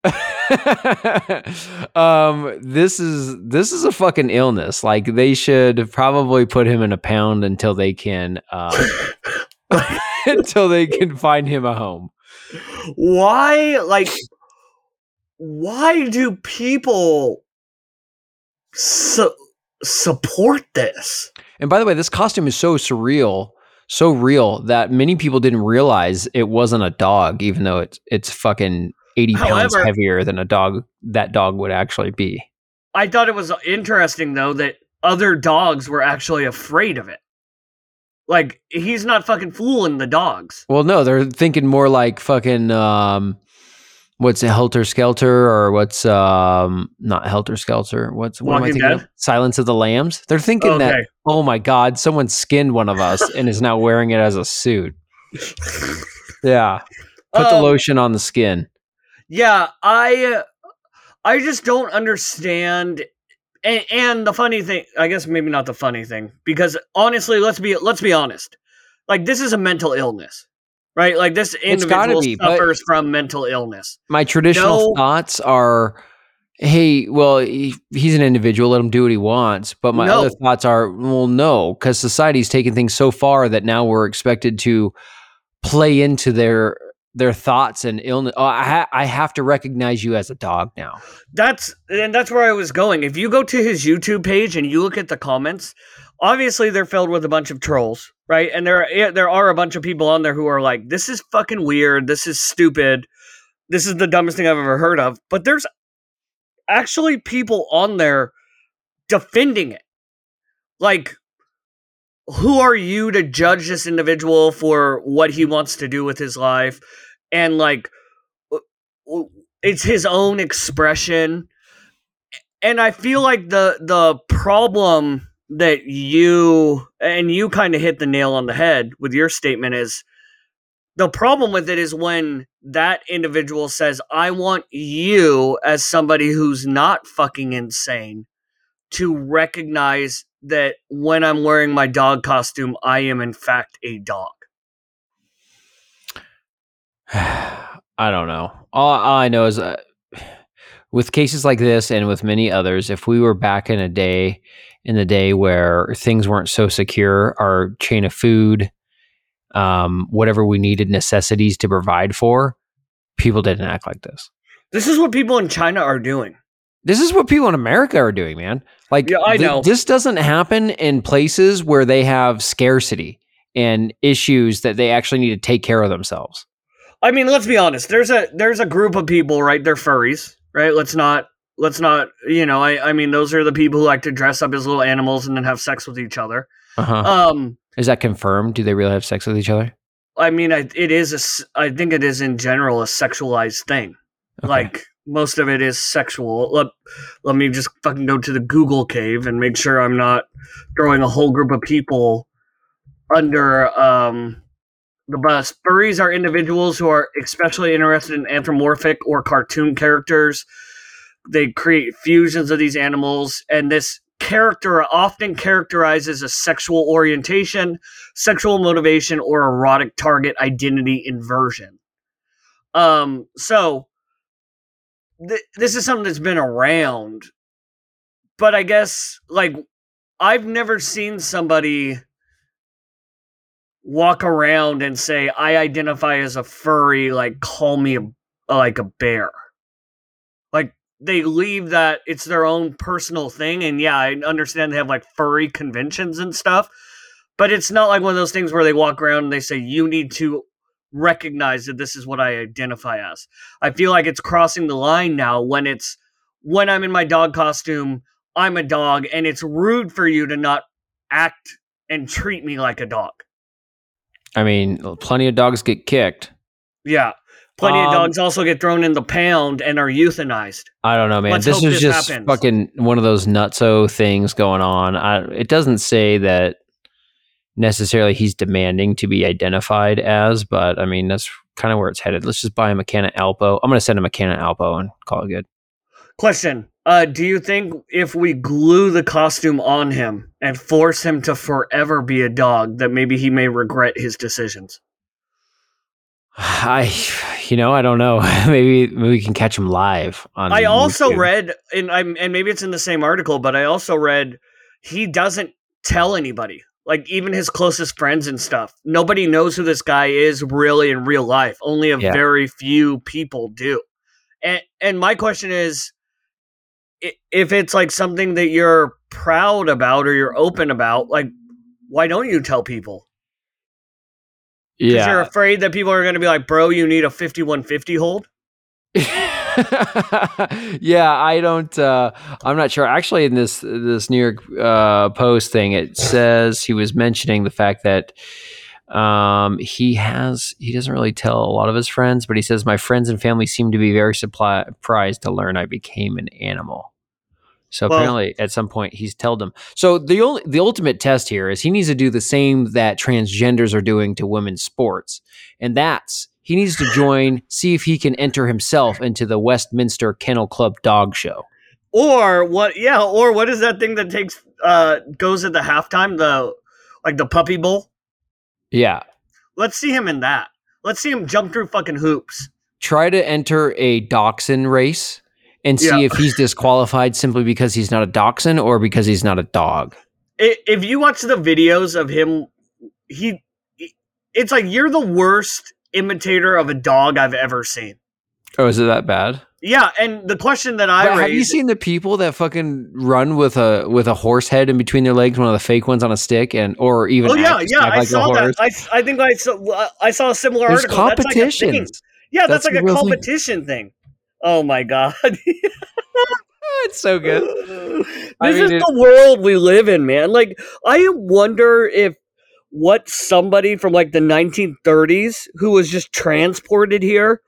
um this is this is a fucking illness. Like they should probably put him in a pound until they can uh until they can find him a home. Why like why do people su- support this? And by the way this costume is so surreal so real that many people didn't realize it wasn't a dog even though it's it's fucking 80 pounds heavier than a dog that dog would actually be i thought it was interesting though that other dogs were actually afraid of it like he's not fucking fooling the dogs Well, no, they're thinking more like fucking um what's a helter skelter or what's um not helter skelter. What's what am I Walking thinking? Of? Silence of the Lambs. They're thinking that oh my god, someone skinned one of us and is now wearing it as a suit. Yeah. Put the Um, lotion on the skin. Yeah, I I just don't understand and, and the funny thing, I guess maybe not the funny thing because honestly, let's be let's be honest. Like this is a mental illness. right? Like this individual be, suffers from mental illness. My traditional No. thoughts are, hey, well, he, he's an individual. Let him do what he wants. But my No. other thoughts are, well, no, because society's taken things so far that now we're expected to play into their their thoughts and illness. Oh, I, ha- I have to recognize you as a dog now. That's and that's where I was going. If you go to his YouTube page and you look at the comments, obviously they're filled with a bunch of trolls, right? And there are, there are a bunch of people on there who are like, "This is fucking weird. This is stupid. This is the dumbest thing I've ever heard of." But there's actually people on there defending it. Like, who are you to judge this individual for what he wants to do with his life? And like, uh, w- it's his own expression. And I feel like the the problem that you and you kind of hit the nail on the head with your statement is the problem with it is when that individual says, I want you as somebody who's not fucking insane to recognize that when I'm wearing my dog costume, I am in fact a dog. I don't know. All, all I know is uh, with cases like this and with many others, if we were back in a day, in the day where things weren't so secure, our chain of food, um, whatever we needed necessities to provide for, people didn't act like this. This is what people in China are doing. This is what people in America are doing, man. Like, Yeah, I th- know. this doesn't happen in places where they have scarcity and issues that they actually need to take care of themselves. I mean, let's be honest. There's a there's a group of people, right? They're furries, right? Let's not let's not, you know, I I mean, those are the people who like to dress up as little animals and then have sex with each other. Uh-huh. Um, Is that confirmed? Do they really have sex with each other? I mean, I, it is a s- I think it is in general a sexualized thing. Okay. Like most of it is sexual. Let let me just fucking go to the Google cave and make sure I'm not throwing a whole group of people under um the bus. Furries are individuals who are especially interested in anthropomorphic or cartoon characters. They create fusions of these animals, and this character often characterizes a sexual orientation, sexual motivation, or erotic target identity inversion. Um, so th- this is something that's been around, but I guess like I've never seen somebody walk around and say I identify as a furry, like call me a, like a bear. Like they leave that it's their own personal thing, and yeah, I understand they have like furry conventions and stuff, but it's not like one of those things where they walk around and they say you need to recognize that this is what I identify as. I feel like it's crossing the line now when it's when I'm in my dog costume, I'm a dog, and it's rude for you to not act and treat me like a dog. I mean, plenty of dogs get kicked. Yeah. Plenty of Um, dogs also get thrown in the pound and are euthanized. I don't know, man. Let's this is this just happens. fucking one of those nutso things going on. I, it doesn't say that necessarily he's demanding to be identified as, but I mean, that's kind of where it's headed. Let's just buy him a can of Alpo. I'm going to send him a can of Alpo and call it good. Question. Uh, do you think if we glue the costume on him and force him to forever be a dog, that maybe he may regret his decisions? I, you know, I don't know. maybe, maybe we can catch him live on. I also YouTube. read, and I'm, and maybe it's in the same article, but I also read he doesn't tell anybody, like even his closest friends and stuff. Nobody knows who this guy is really in real life. Only a Yeah. very few people do. And and my question is, if it's like something that you're proud about or you're open about, like why don't you tell people? Yeah. you're afraid that people are going to be like, bro, you need a 5150 hold. yeah, I don't. Uh, I'm not sure. Actually, in this this New York uh, Post thing, it says he was mentioning the fact that um, he has he doesn't really tell a lot of his friends, but he says my friends and family seem to be very surprised to learn I became an animal. So Well- apparently, at some point, he's told them. So the only the ultimate test here is he needs to do the same that transgenders are doing to women's sports, and that's he needs to join, see if he can enter himself into the Westminster Kennel Club Dog Show. Or what? Yeah. Or what is that thing that takes uh goes at the halftime? The like the puppy bowl. Yeah, Let's see him in that. Let's see him jump through fucking hoops. Try to enter a dachshund race and see Yeah. if he's disqualified simply because he's not a dachshund or because he's not a dog. If you watch the videos of him, he, it's like you're the worst imitator of a dog I've ever seen. Oh, is it that bad? Yeah, and the question that I But have you seen the people that fucking run with a with a horse head in between their legs, one of the fake ones on a stick, and or even oh yeah, yeah, I like saw that. I, I think I saw I saw a similar There's article. That's like a Yeah, that's, That's like a real thing. competition thing. Oh my god. it's so good. this I is mean, it- the world we live in, man. Like, I wonder if what somebody from like the 1930s who was just transported here,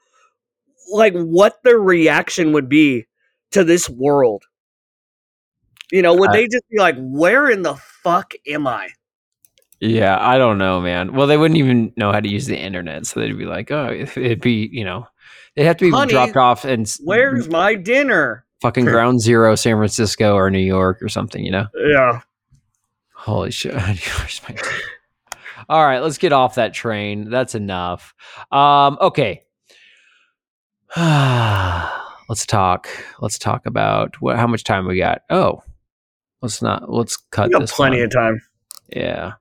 like, what their reaction would be to this world. You know, would I- they just be like, "Where in the fuck am I?" Yeah, I don't know, man. Well, they wouldn't even know how to use the internet, so they'd be like, "Oh, it'd be, you know, they'd have to be Honey, dropped off and Where's my dinner? fucking ground zero, San Francisco or New York or something, you know? Yeah. Holy shit! Where's my All right, let's get off that train. That's enough. Um, okay. let's talk. Let's talk about what? How much time we got? Oh, let's not. Let's cut We got this. plenty one. of time. Yeah.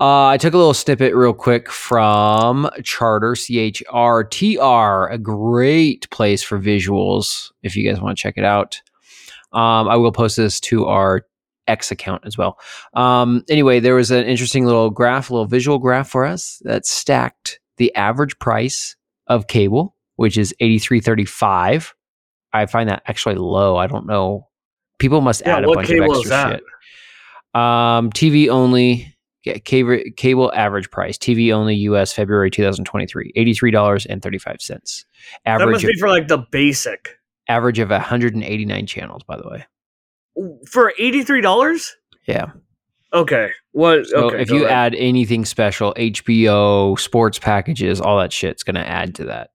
Uh, I took a little snippet real quick from Chartr, C H R T R, a great place for visuals if you guys want to check it out. Um, I will post this to our X account as well. Um, anyway, there was an interesting little graph, a little visual graph for us that stacked the average price of cable, which is eighty three thirty five. I find that actually low. I don't know. People must Yeah, add a bunch of extra that? shit. Um, TV only. Yeah, cable, cable average price. TV only US February 2023, $83.35. That Average must of, be for like the basic. average of 189 channels, by the way. For $83? Yeah. Okay. What So okay. if you ahead. add anything special, HBO, sports packages, all that shit's going to add to that.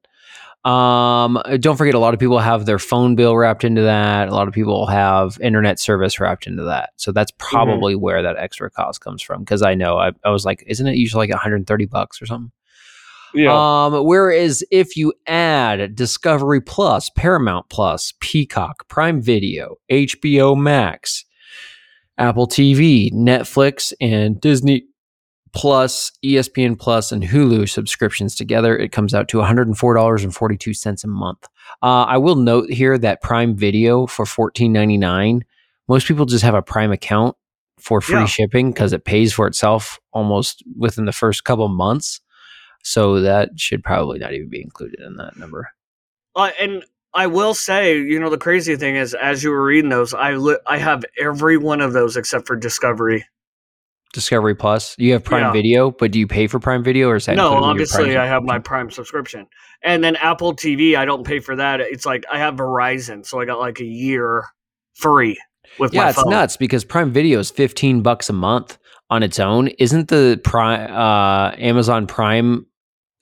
Um, don't forget, a lot of people have their phone bill wrapped into that. A lot of people have internet service wrapped into that. So that's Mm-hmm. probably where that extra cost comes from. Because I know I, I was like, isn't it usually like 130 bucks or something? yeah. Um, whereas if you add Discovery Plus, Paramount Plus, Peacock, Prime Video, HBO Max, Apple TV, Netflix, and Disney Plus, ESPN Plus, and Hulu subscriptions together, it comes out to $104.42 a month. Uh, I will note here that Prime Video for $14.99, most people just have a Prime account for free Yeah. shipping because it pays for itself almost within the first couple months. So that should probably not even be included in that number. Uh, and I will say, you know, the crazy thing is, as you were reading those, I li- I have every one of those except for Discovery. Discovery Plus, you have Prime Yeah. Video, but do you pay for Prime Video or is that No, included in your obviously I have my? Prime subscription, and then Apple TV, I don't pay for that. It's like I have Verizon, so I got like a year free with Yeah, my it's nuts because Prime Video is 15 bucks a month on its own. Isn't the Prime uh, Amazon Prime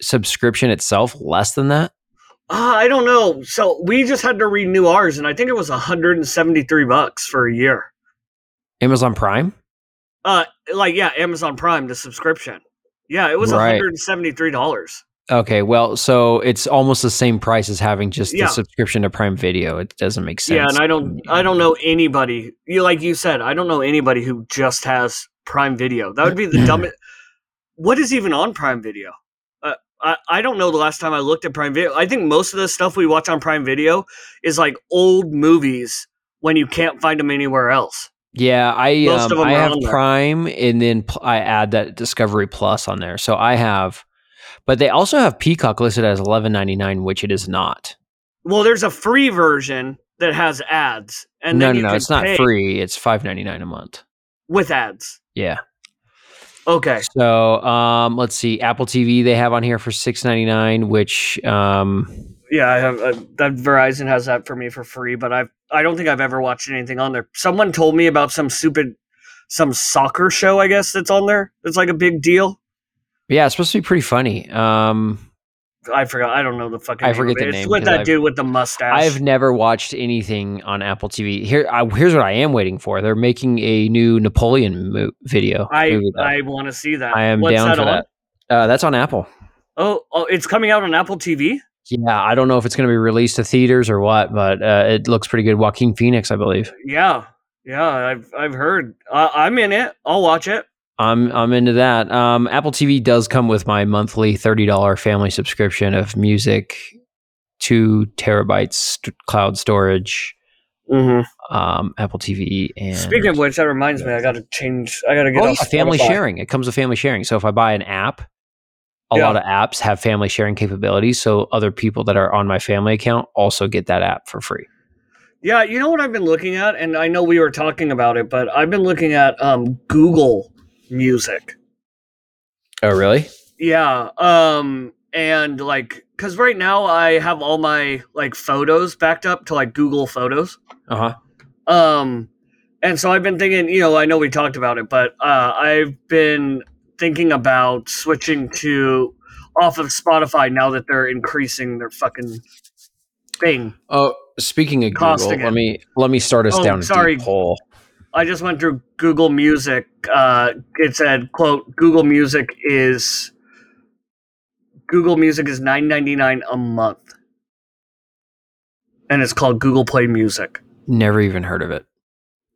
subscription itself less than that? Uh, I don't know. So we just had to renew ours, and I think it was 173 bucks for a year. Amazon Prime? Uh, like yeah, Amazon Prime, the subscription. Yeah, it was Right. 173 dollars. Okay, well, so it's almost the same price as having just Yeah. the subscription to Prime Video. It doesn't make sense. Yeah, and I don't, I don't know anybody. You like you said, I don't know anybody who just has Prime Video. That would be the dumbest. What is even on Prime Video? Uh, I I don't know the last time I looked at Prime Video. I think most of the stuff we watch on Prime Video is like old movies when you can't find them anywhere else. Yeah, I um, I have on there. Prime, and then pl- I add that Discovery Plus on there. So I have, but they also have Peacock listed as eleven ninety nine, which it is not. Well, there's a free version that has ads, and no, then no, no, it's not free. It's five ninety nine a month. with ads. Yeah. Okay, So um, let's see, Apple TV they have on here for six ninety nine, which um, yeah, I have uh, that Verizon has that for me for free, but I've I don't think I've ever watched anything on there. Someone told me about some stupid some soccer show, I guess that's on there. It's like a big deal. yeah, it's supposed to be pretty funny. Um, I forgot. I don't know the fucking. I name forget the it. It's name, with that I've- dude with the mustache. I've never watched anything on Apple TV. Here, I, here's what I am waiting for. They're making a new Napoleon mo- video. I I want to see that. I am What's down that for on? that. Uh, that's on Apple. Oh, oh, it's coming out on Apple TV. Yeah, I don't know if it's going to be released to theaters or what, but uh, it looks pretty good. Joaquin Phoenix, I believe. Yeah, yeah, I've I've heard. Uh, I'm in it. I'll watch it. I'm I'm into that. Um, Apple TV does come with my monthly thirty dollar family subscription of music, two terabytes st- cloud storage, Mm-hmm. um, Apple TV, and Speaking of which, that reminds me, I got to change. I got to get oh, yeah, family Spotify. sharing. It comes with family sharing. So if I buy an app, a Yeah. lot of apps have family sharing capabilities. So other people that are on my family account also get that app for free. Yeah, you know what I've been looking at, and I know we were talking about it, but I've been looking at um, Google Music. Oh, really? Yeah, um, and like, cause right now I have all my like photos backed up to like Google Photos. Uh huh. Um, and so I've been thinking, you know, I know we talked about it, but uh, I've been thinking about switching to off of Spotify now that they're increasing their fucking thing. Oh, speaking of Cost Google, again. let me let me start us Oh, down a sorry. deep hole. I just went through Google Music. Uh, it said, "quote Google Music is Google Music is nine ninety nine a month, and it's called Google Play Music." Never even heard of it.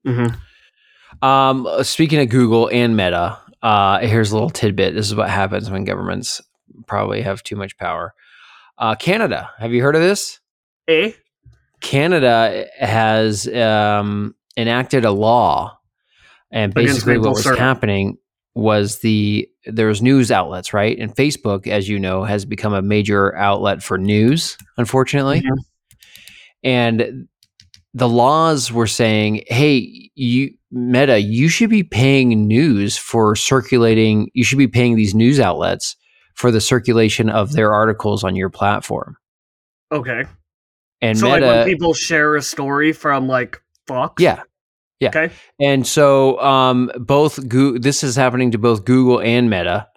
Mm-hmm. Um, speaking of Google and Meta, uh, here's a little tidbit. This is what happens when governments probably have too much power. Uh, Canada, have you heard of this? Eh? Canada has um, enacted a law, and basically what was syrup. happening was the there's news outlets, right? And Facebook, as you know, has become a major outlet for news, unfortunately. Mhm. And the laws were saying, "Hey, you Meta, you should be paying news for circulating. You should be paying these news outlets for the circulation of their articles on your platform." Okay. And so Meta, like when people share a story from like Fox. yeah, yeah. Okay. And so um, both Goo- this is happening to both Google and Meta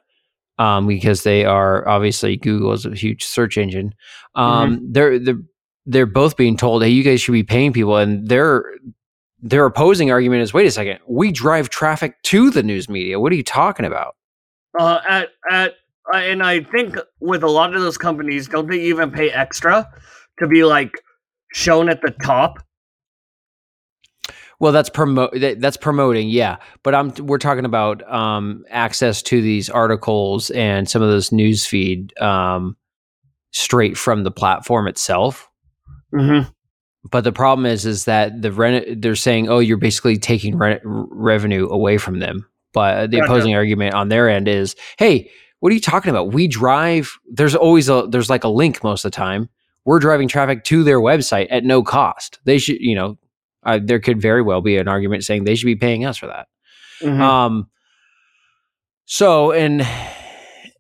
um, because they are obviously Google is a huge search engine. Um, They're they're they're both being told, hey, you guys should be paying people, and their their opposing argument is, wait a second, we drive traffic to the news media. What are you talking about? Uh, at at uh, and I think with a lot of those companies, don't they even pay extra to be like shown at the top? Well, that's promote that, that's promoting, yeah. But I'm we're talking about um, access to these articles and some of those news feed um, straight from the platform itself. Mm-hmm. But the problem is, is that the rent they're saying, oh, you're basically taking re- revenue away from them. But the opposing argument on their end is, hey, what are you talking about? We drive. There's always a there's like a link most of the time. We're driving traffic to their website at no cost. They should, you know, uh, there could very well be an argument saying they should be paying us for that. Mm-hmm. Um, so, and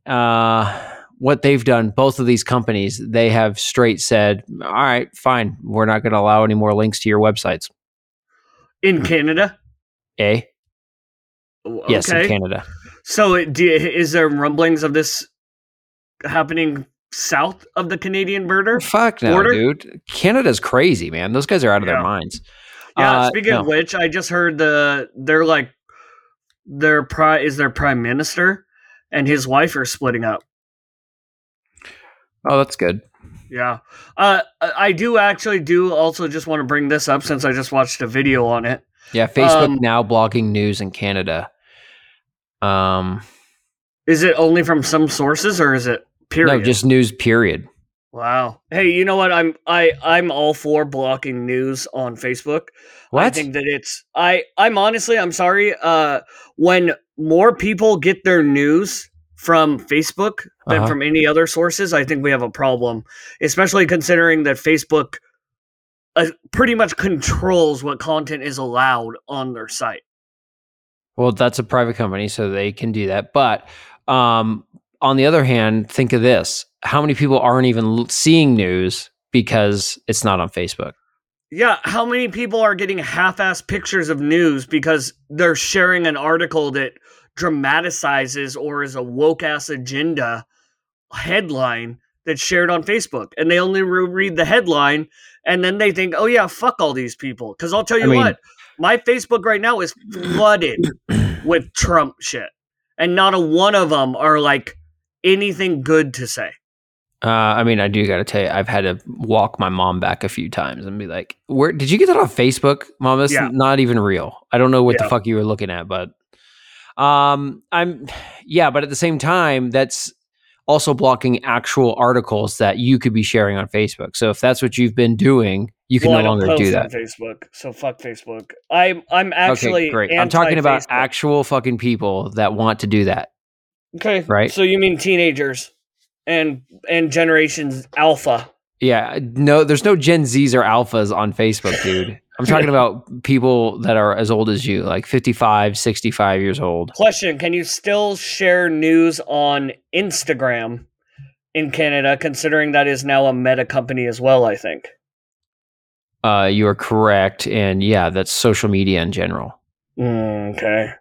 uh, what they've done, both of these companies, they have straight said, "All right, fine, we're not going to allow any more links to your websites." in Canada. Eh? O- Yes, in Canada. So it, do, is there rumblings of this happening south of the Canadian border? Fuck no, Border? dude. Canada's crazy, man. Those guys are out of Yeah. their minds. Yeah. Uh, speaking of which, I just heard the they're like their pri is their prime minister and his wife are splitting up. Oh, that's good. Yeah. Uh, I do actually do also just want to bring this up since I just watched a video on it. Yeah, Facebook Um, now blocking news in Canada. Um, Is it only from some sources or is it period? no, just news. Period. wow. Hey, you know what? I'm I I'm all for blocking news on Facebook. What? I think that it's I I'm honestly I'm sorry. Uh, when more people get their news from Facebook than Uh-huh. from any other sources, I think we have a problem. Especially considering that Facebook uh, pretty much controls what content is allowed on their site. Well, that's a private company, so they can do that. But um, on the other hand, think of this: how many people aren't even seeing news because it's not on Facebook? Yeah, how many people are getting half-ass pictures of news because they're sharing an article that dramatizes or is a woke-ass agenda headline that's shared on Facebook, and they only re- read the headline, and then they think, "Oh yeah, fuck all these people." Because I'll tell you I mean- what, my Facebook right now is flooded with Trump shit, and not a one of them are like anything good to say. Uh, I mean, I do got to tell you, I've had to walk my mom back a few times and be like, "Where did you get that on Facebook, mom? That's Yeah. not even real. I don't know what Yeah. the fuck you were looking at, but um, I'm yeah, but at the same time, that's also blocking actual articles that you could be sharing on Facebook. So if that's what you've been doing, you can Well, no longer do that. on Facebook, so fuck Facebook. I'm I'm actually okay, great. I'm talking about actual fucking people that want to do that. Okay, right? So you mean teenagers and and generations alpha? Yeah, no, there's no Gen Zs or alphas on Facebook, dude. I'm talking about people that are as old as you, like 55, 65 years old. Question: Can you still share news on Instagram in Canada, considering that is now a meta company as well? I think. Uh, you are correct, and yeah, that's social media in general. Mm, okay.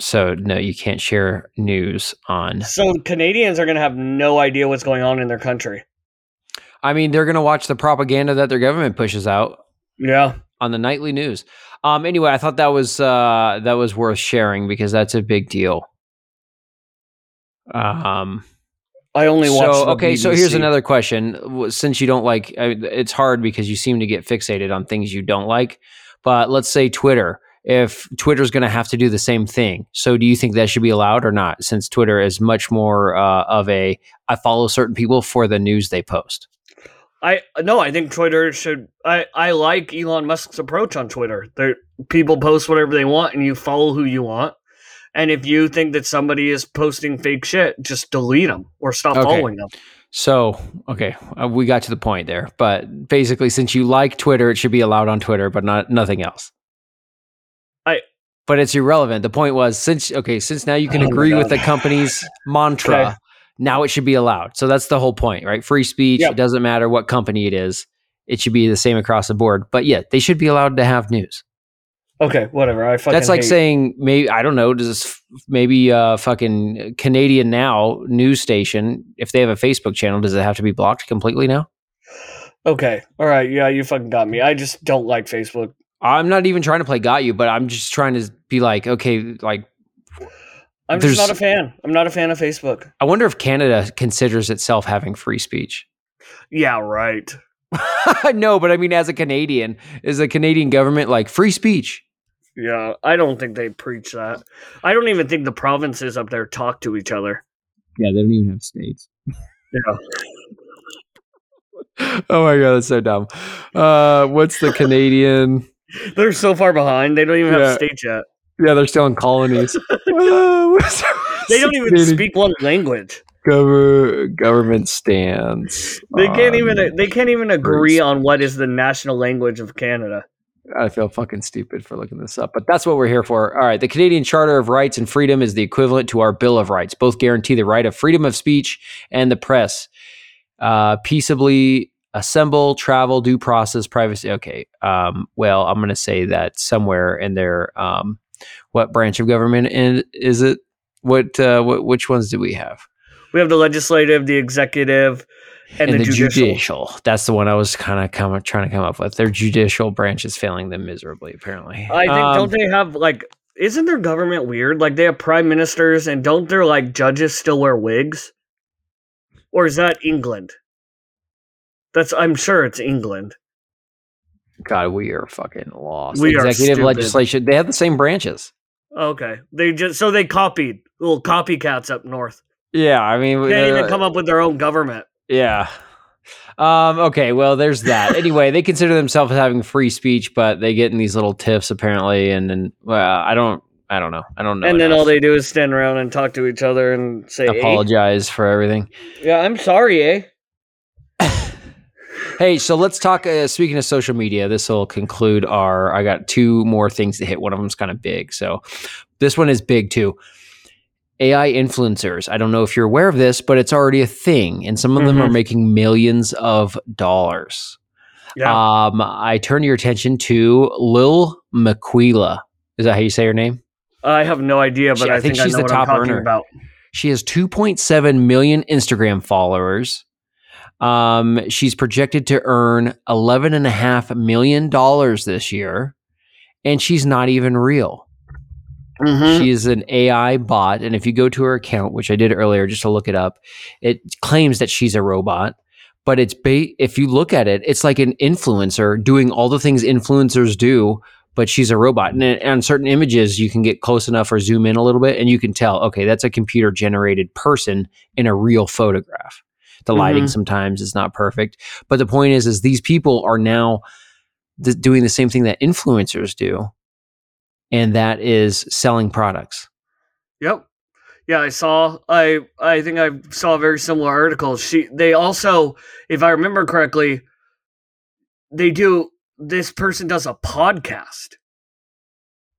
So no, you can't share news on. So Canadians are going to have no idea what's going on in their country. I mean, they're gonna watch the propaganda that their government pushes out Yeah. on the nightly news. Um, anyway, I thought that was uh, that was worth sharing because that's a big deal. Um, I only watch. so okay, so here's another question. Since you don't like, I it's hard because you seem to get fixated on things you don't like. But let's say Twitter. If Twitter's going to have to do the same thing, so do you think that should be allowed or not? Since Twitter is much more uh, of a, I follow certain people for the news they post. I no, I think Twitter should. I I like Elon Musk's approach on Twitter. There, people post whatever they want, and you follow who you want. And if you think that somebody is posting fake shit, just delete them or stop Okay. following them. So, okay, uh, we got to the point there. But basically, since you like Twitter, it should be allowed on Twitter, but not nothing else. I- But it's irrelevant. The point was since okay, since now you can Oh agree with the company's mantra, Okay. Now it should be allowed. So that's the whole point, right? Free speech. Yep. It doesn't matter what company it is. It should be the same across the board. But yeah, they should be allowed to have news. Okay, whatever. I fucking. That's like hate- saying maybe I don't know. Does this maybe uh fucking Canadian Now news station if they have a Facebook channel does it have to be blocked completely now? Okay, all right. Yeah, you fucking got me. I just don't like Facebook. I'm not even trying to play got you, but I'm just trying to be like, okay, like I'm There's- just not a fan. I'm not a fan of Facebook. I wonder if Canada considers itself having free speech. Yeah, right. no, but I mean, as a Canadian, is the Canadian government like free speech? Yeah, I don't think they preach that. I don't even think the provinces up there talk to each other. Yeah, they don't even have states. Yeah. oh my god, that's so dumb. Uh, what's the Canadian? They're so far behind. They don't even Yeah. have states yet. Yeah, they're still in colonies. They don't even speak one language. gover- government stands. They can't even they can't even agree on what is the national language of Canada. I feel fucking stupid for looking this up, but that's what we're here for. All right. The Canadian Charter of Rights and Freedom is the equivalent to our Bill of Rights. Both guarantee the right of freedom of speech and the press. Uh, peaceably assemble, travel, due process, privacy. Okay. Um, well, I'm going to say that somewhere in there. Um, what branch of government in, is it? What, uh, what, which ones do we have? We have the legislative, the executive, and, the, judicial. That's the one I was kind of come, trying to come up with. Their judicial branch is failing them miserably, apparently. I think Um, don't they have like isn't their government weird? Like they have prime ministers and don't their like judges still wear wigs? Or is that England? That's I'm sure it's England. God, we are fucking lost. We are Executive stupid. legislation. They have the same branches. Okay. They just so they copied little copycats up north. Yeah, I mean, they Can't uh, even come up with their own government. yeah. Um, okay, well, there's that. anyway, they consider themselves having free speech, but they get in these little tiffs apparently, and then well, I don't, I don't know, I don't know. and then enough. all they do is stand around and talk to each other and say, "Eh?" apologize for everything. "Yeah, I'm sorry, eh?" Hey, so let's talk. Uh, speaking of social media, this will conclude our. I got two more things to hit. One of them's kind of big, so this one is big too. AI influencers. I don't know if you're aware of this, but it's already a thing, and some of them Mhm. are making millions of dollars. Yeah. Um, I turn your attention to Lil Miquela. Is that how you say her name? I have no idea, but She- I, I think think, she's I know the what top I'm earner. about. She has 2.7 million Instagram followers. Um, she's projected to earn $11.5 million this year, and she's not even real. Mhm. She is an AI bot, and if you go to her account, which I did earlier just to look it up, it claims that she's a robot. But it's ba- if you look at it, it's like an influencer doing all the things influencers do, but she's a robot. And, and on certain images, you can get close enough or zoom in a little bit, and you can tell, okay, that's a computer generated person in a real photograph. The lighting Mhm. sometimes is not perfect, but the point is, is these people are now th- doing the same thing that influencers do, and that is selling products. Yep. Yeah, I saw. I I think I saw a very similar article. She they also, if I remember correctly, they do. This person does a podcast,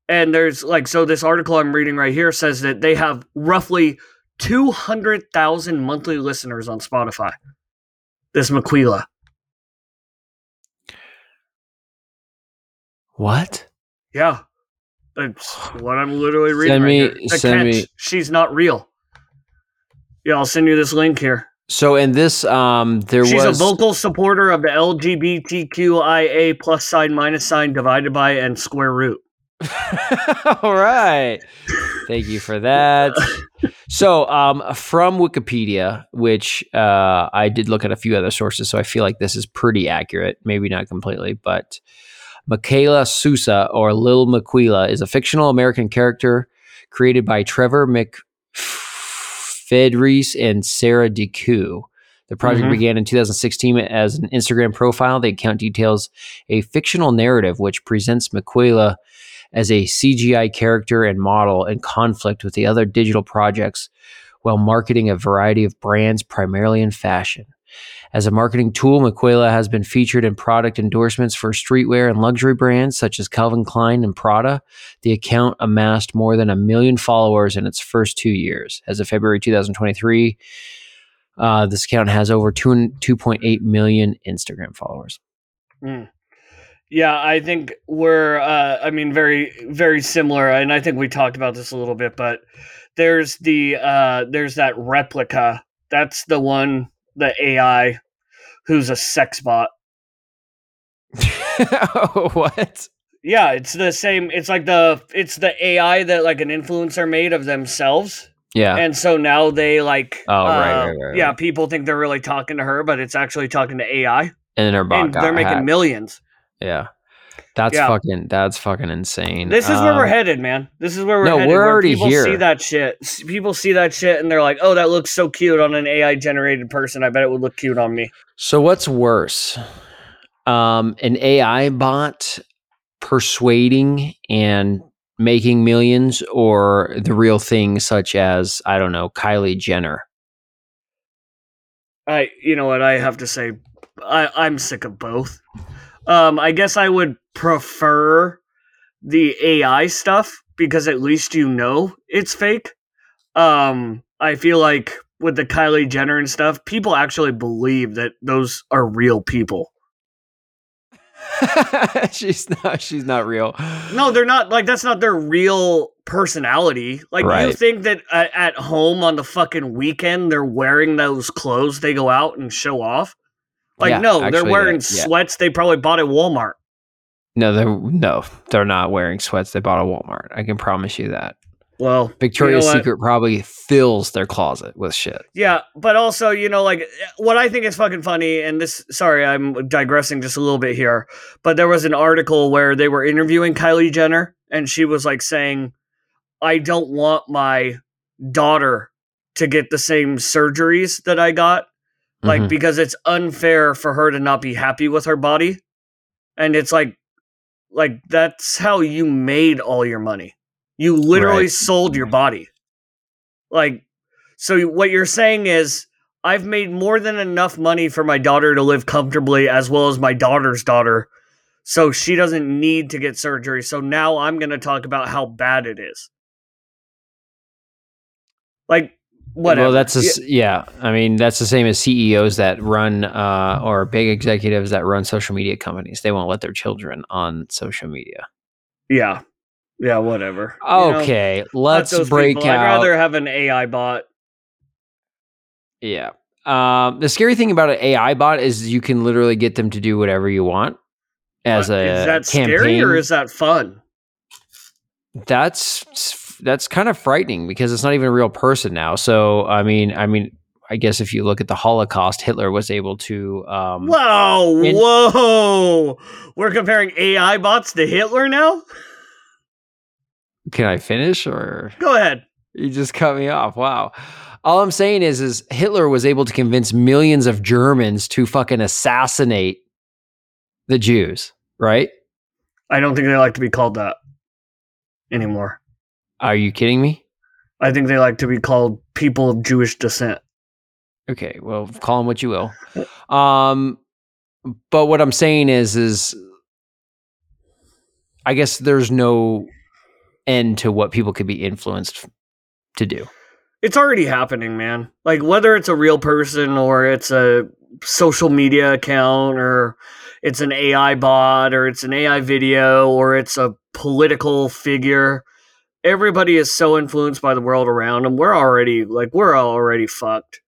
and there's like so. This article I'm reading right here says that they have roughly two hundred thousand monthly listeners on Spotify. This Miquela. What? Yeah. That's what I'm literally reading. Send right me- here. Send catch, me- She's not real. Yeah, I'll send you this link here. So in this, um, there was She's was a vocal supporter of the LGBTQIA plus sign minus sign divided by and square root. All right. Thank you for that. So, um, from Wikipedia, which uh, I did look at a few other sources, so I feel like this is pretty accurate. Maybe not completely, but Miquela Sousa or Lil Miquela is a fictional American character created by Trevor McFedries and Sarah DeCou. The project Mhm. began in 2016 as an Instagram profile. The account details a fictional narrative which presents Miquela as a CGI character and model in conflict with the other digital projects while marketing a variety of brands, primarily in fashion. As a marketing tool, Miquela has been featured in product endorsements for streetwear and luxury brands such as Calvin Klein and Prada. The account amassed more than a million followers in its first two years. As of February 2023, uh, this account has over 2, 2.8 million Instagram followers. Yeah, I think we're uh I mean very very similar and I think we talked about this a little bit, but there's the uh there's that replica. That's the one the AI who's a sex bot. what? Yeah, it's the same it's like the it's the AI that like an influencer made of themselves. Yeah. And so now they like Oh, right, uh, right, right, Yeah, people think they're really talking to her, but it's actually talking to AI. and then her bot and they're making hacked. millions. Yeah. That's Yeah. fucking that's fucking insane. This is where we're Um, headed, man. This is where we're no, headed. we're already people here. See that shit. People see that shit and they're like, "Oh, that looks so cute on an AI generated person. I bet it would look cute on me." So what's worse? Um an AI bot persuading and making millions or the real thing such as I don't know, Kylie Jenner. I, you know what? I have to say, I, I'm sick of both. Um, I guess I would prefer the AI stuff because at least you know it's fake. Um, I feel like with the Kylie Jenner and stuff, people actually believe that those are real people. she's not she's not real. No, they're not. Like that's not their real personality. Like you think that uh, at home on the fucking weekend they're wearing those clothes they go out and show off. Like Yeah, no, they're wearing yeah, sweats they probably bought at Walmart. No, they're no, they're not wearing sweats they bought at Walmart. I can promise you that. Well, Victoria's what? Secret probably fills their closet with shit. yeah, but also you know like what I think is fucking funny, and this sorry I'm digressing just a little bit here, but there was an article where they were interviewing Kylie Jenner, and she was like saying, "I don't want my daughter to get the same surgeries that I got." Like Mhm. because it's unfair for her to not be happy with her body. And it's like like that's how you made all your money. You literally Right. sold your body. Like so what you're saying is i've made more than enough money for my daughter to live comfortably as well as my daughter's daughter so she doesn't need to get surgery. So now i'm going to talk about how bad it is. Like whatever Well, that's a, s yeah. I mean, that's the same as CEOs that run uh, or big executives that run social media companies. They won't let their children on social media. yeah yeah whatever You know? Okay, let's those break people. I'd rather have an AI bot. Yeah. Um, the scary thing about an AI bot is you can literally get them to do whatever you want as Uh, a is that campaign. scary or is that fun? that's that's kind of frightening because it's not even a real person now. So I mean, I mean, I guess if you look at the Holocaust, Hitler was able to. Um, Whoa, in- whoa! We're comparing AI bots to Hitler now. can I finish or Go ahead. you just cut me off? Wow. All I'm saying is, is Hitler was able to convince millions of Germans to fucking assassinate the Jews, right? I don't think they like to be called that anymore. Are you kidding me? I think they like to be called people of Jewish descent. Okay, well, call them what you will. Um, but what I'm saying is, is I guess there's no end to what people could be influenced to do. It's already happening, man. Like whether it's a real person or it's a social media account or it's an AI bot or it's an AI video or it's a political figure. Everybody is so influenced by the world around them. We're already like we're already fucked.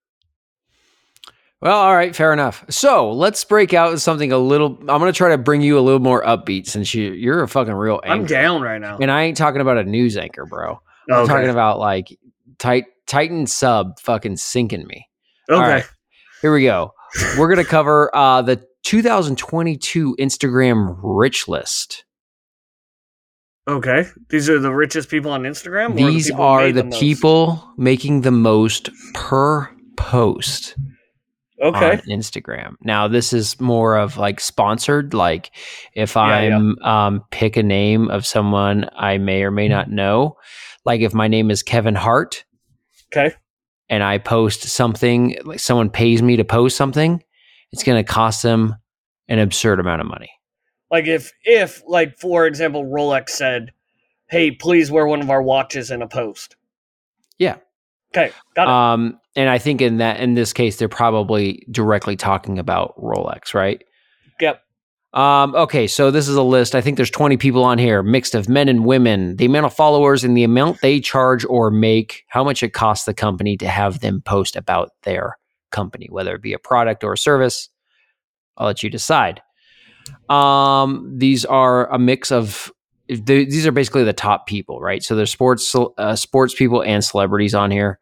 Well, all right, fair enough. So let's break out something a little. I'm going to try to bring you a little more upbeat since you you're a fucking real anchor. I'm down right now. and I ain't talking about a news anchor, bro. I'm Okay. talking about like tit- Titan sub fucking sinking me. okay. right. Here we go. We're gonna cover uh, the 2022 Instagram rich list. Okay. These are the richest people on Instagram. These people are made the people making the most per post Okay. on Instagram. Now, this is more of like sponsored. Like if Yeah, yeah. I'm um, pick a name of someone I may or may not know. Like if my name is Kevin Hart Okay. and I post something, like someone pays me to post something, it's going to cost them an absurd amount of money. Like if if like for example Rolex said, "Hey, please wear one of our watches in a post." Yeah. Okay. Got it. Um, and I think in that in this case, they're probably directly talking about Rolex, right? yep. Um, okay, so this is a list. I think there's 20 people on here, mixed of men and women. The amount of followers and the amount they charge or make, how much it costs the company to have them post about their company, whether it be a product or a service. I'll let you decide. Um, these are a mix of th- these are basically the top people, right? So there's sports uh, sports people and celebrities on here.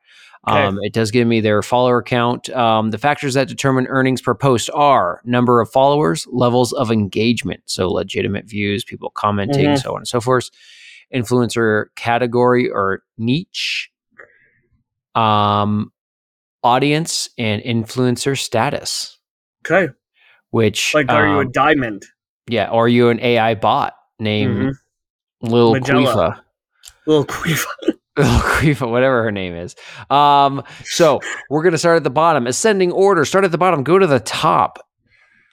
Okay. Um, it does give me their follower count. Um, the factors that determine earnings per post are number of followers, levels of engagement, so legitimate views, people commenting, Mhm. so on and so forth, influencer category or niche, um, audience, and influencer status. Okay. Which, Like, are you a um, diamond? yeah, or are you an AI bot named Mhm. Lil Miquela. Quifa? Little queef. Lil Quifa, whatever her name is. Um, so we're gonna start at the bottom. Ascending order. Start at the bottom. Go to the top.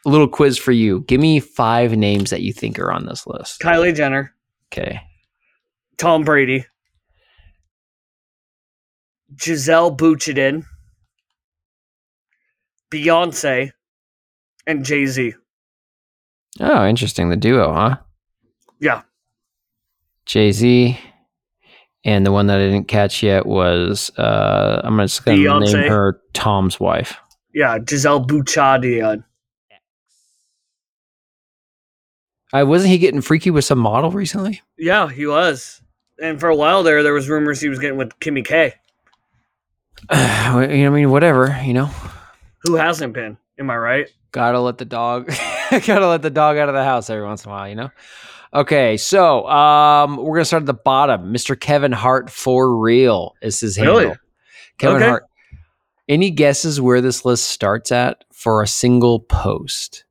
A little quiz for you. Give me five names that you think are on this list. Kylie Jenner, Okay. Tom Brady, Giselle Bouchardin, Beyonce, and Jay Z. Oh, interesting. The duo, huh? Yeah. Jay Z. And the one that I didn't catch yet was uh, I'm just gonna name her Tom's wife. Yeah, Giselle Bouchardin. Uh, wasn't he getting freaky with some model recently? Yeah, he was. And for a while there, there was rumors he was getting with Kimmy K. Know, I mean, whatever. You know, Who hasn't been? Am I right? Gotta let the dog gotta let the dog out of the house every once in a while you know? Okay so um we're gonna start at the bottom. Mr kevin hart for real is his handle. Kevin Okay. hart. Any guesses where this list starts at for a single post?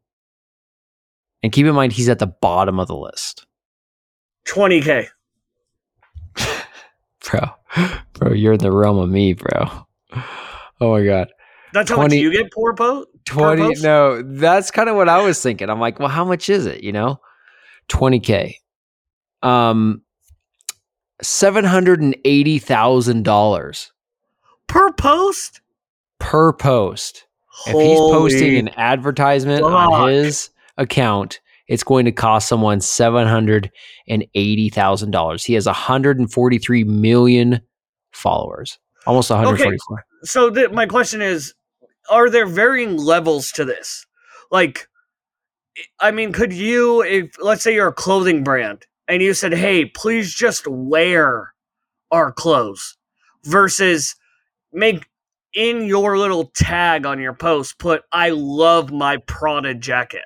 And keep in mind he's at the bottom of the list. 20K. bro bro you're in the realm of me bro. Oh my god. That's how 20 much you get poor post? 20 post? no that's kind of what i was thinking. I'm like well how much is it? You know? 20k um $780000 Per post? per post. If he's posting an advertisement on his account it's going to cost someone $780000 he has 143 million followers. Almost 144 so th- my question is are there varying levels to this like i mean could you if let's say you're a clothing brand and you said hey please just wear our clothes versus make in your little tag on your post put I love my Prada jacket.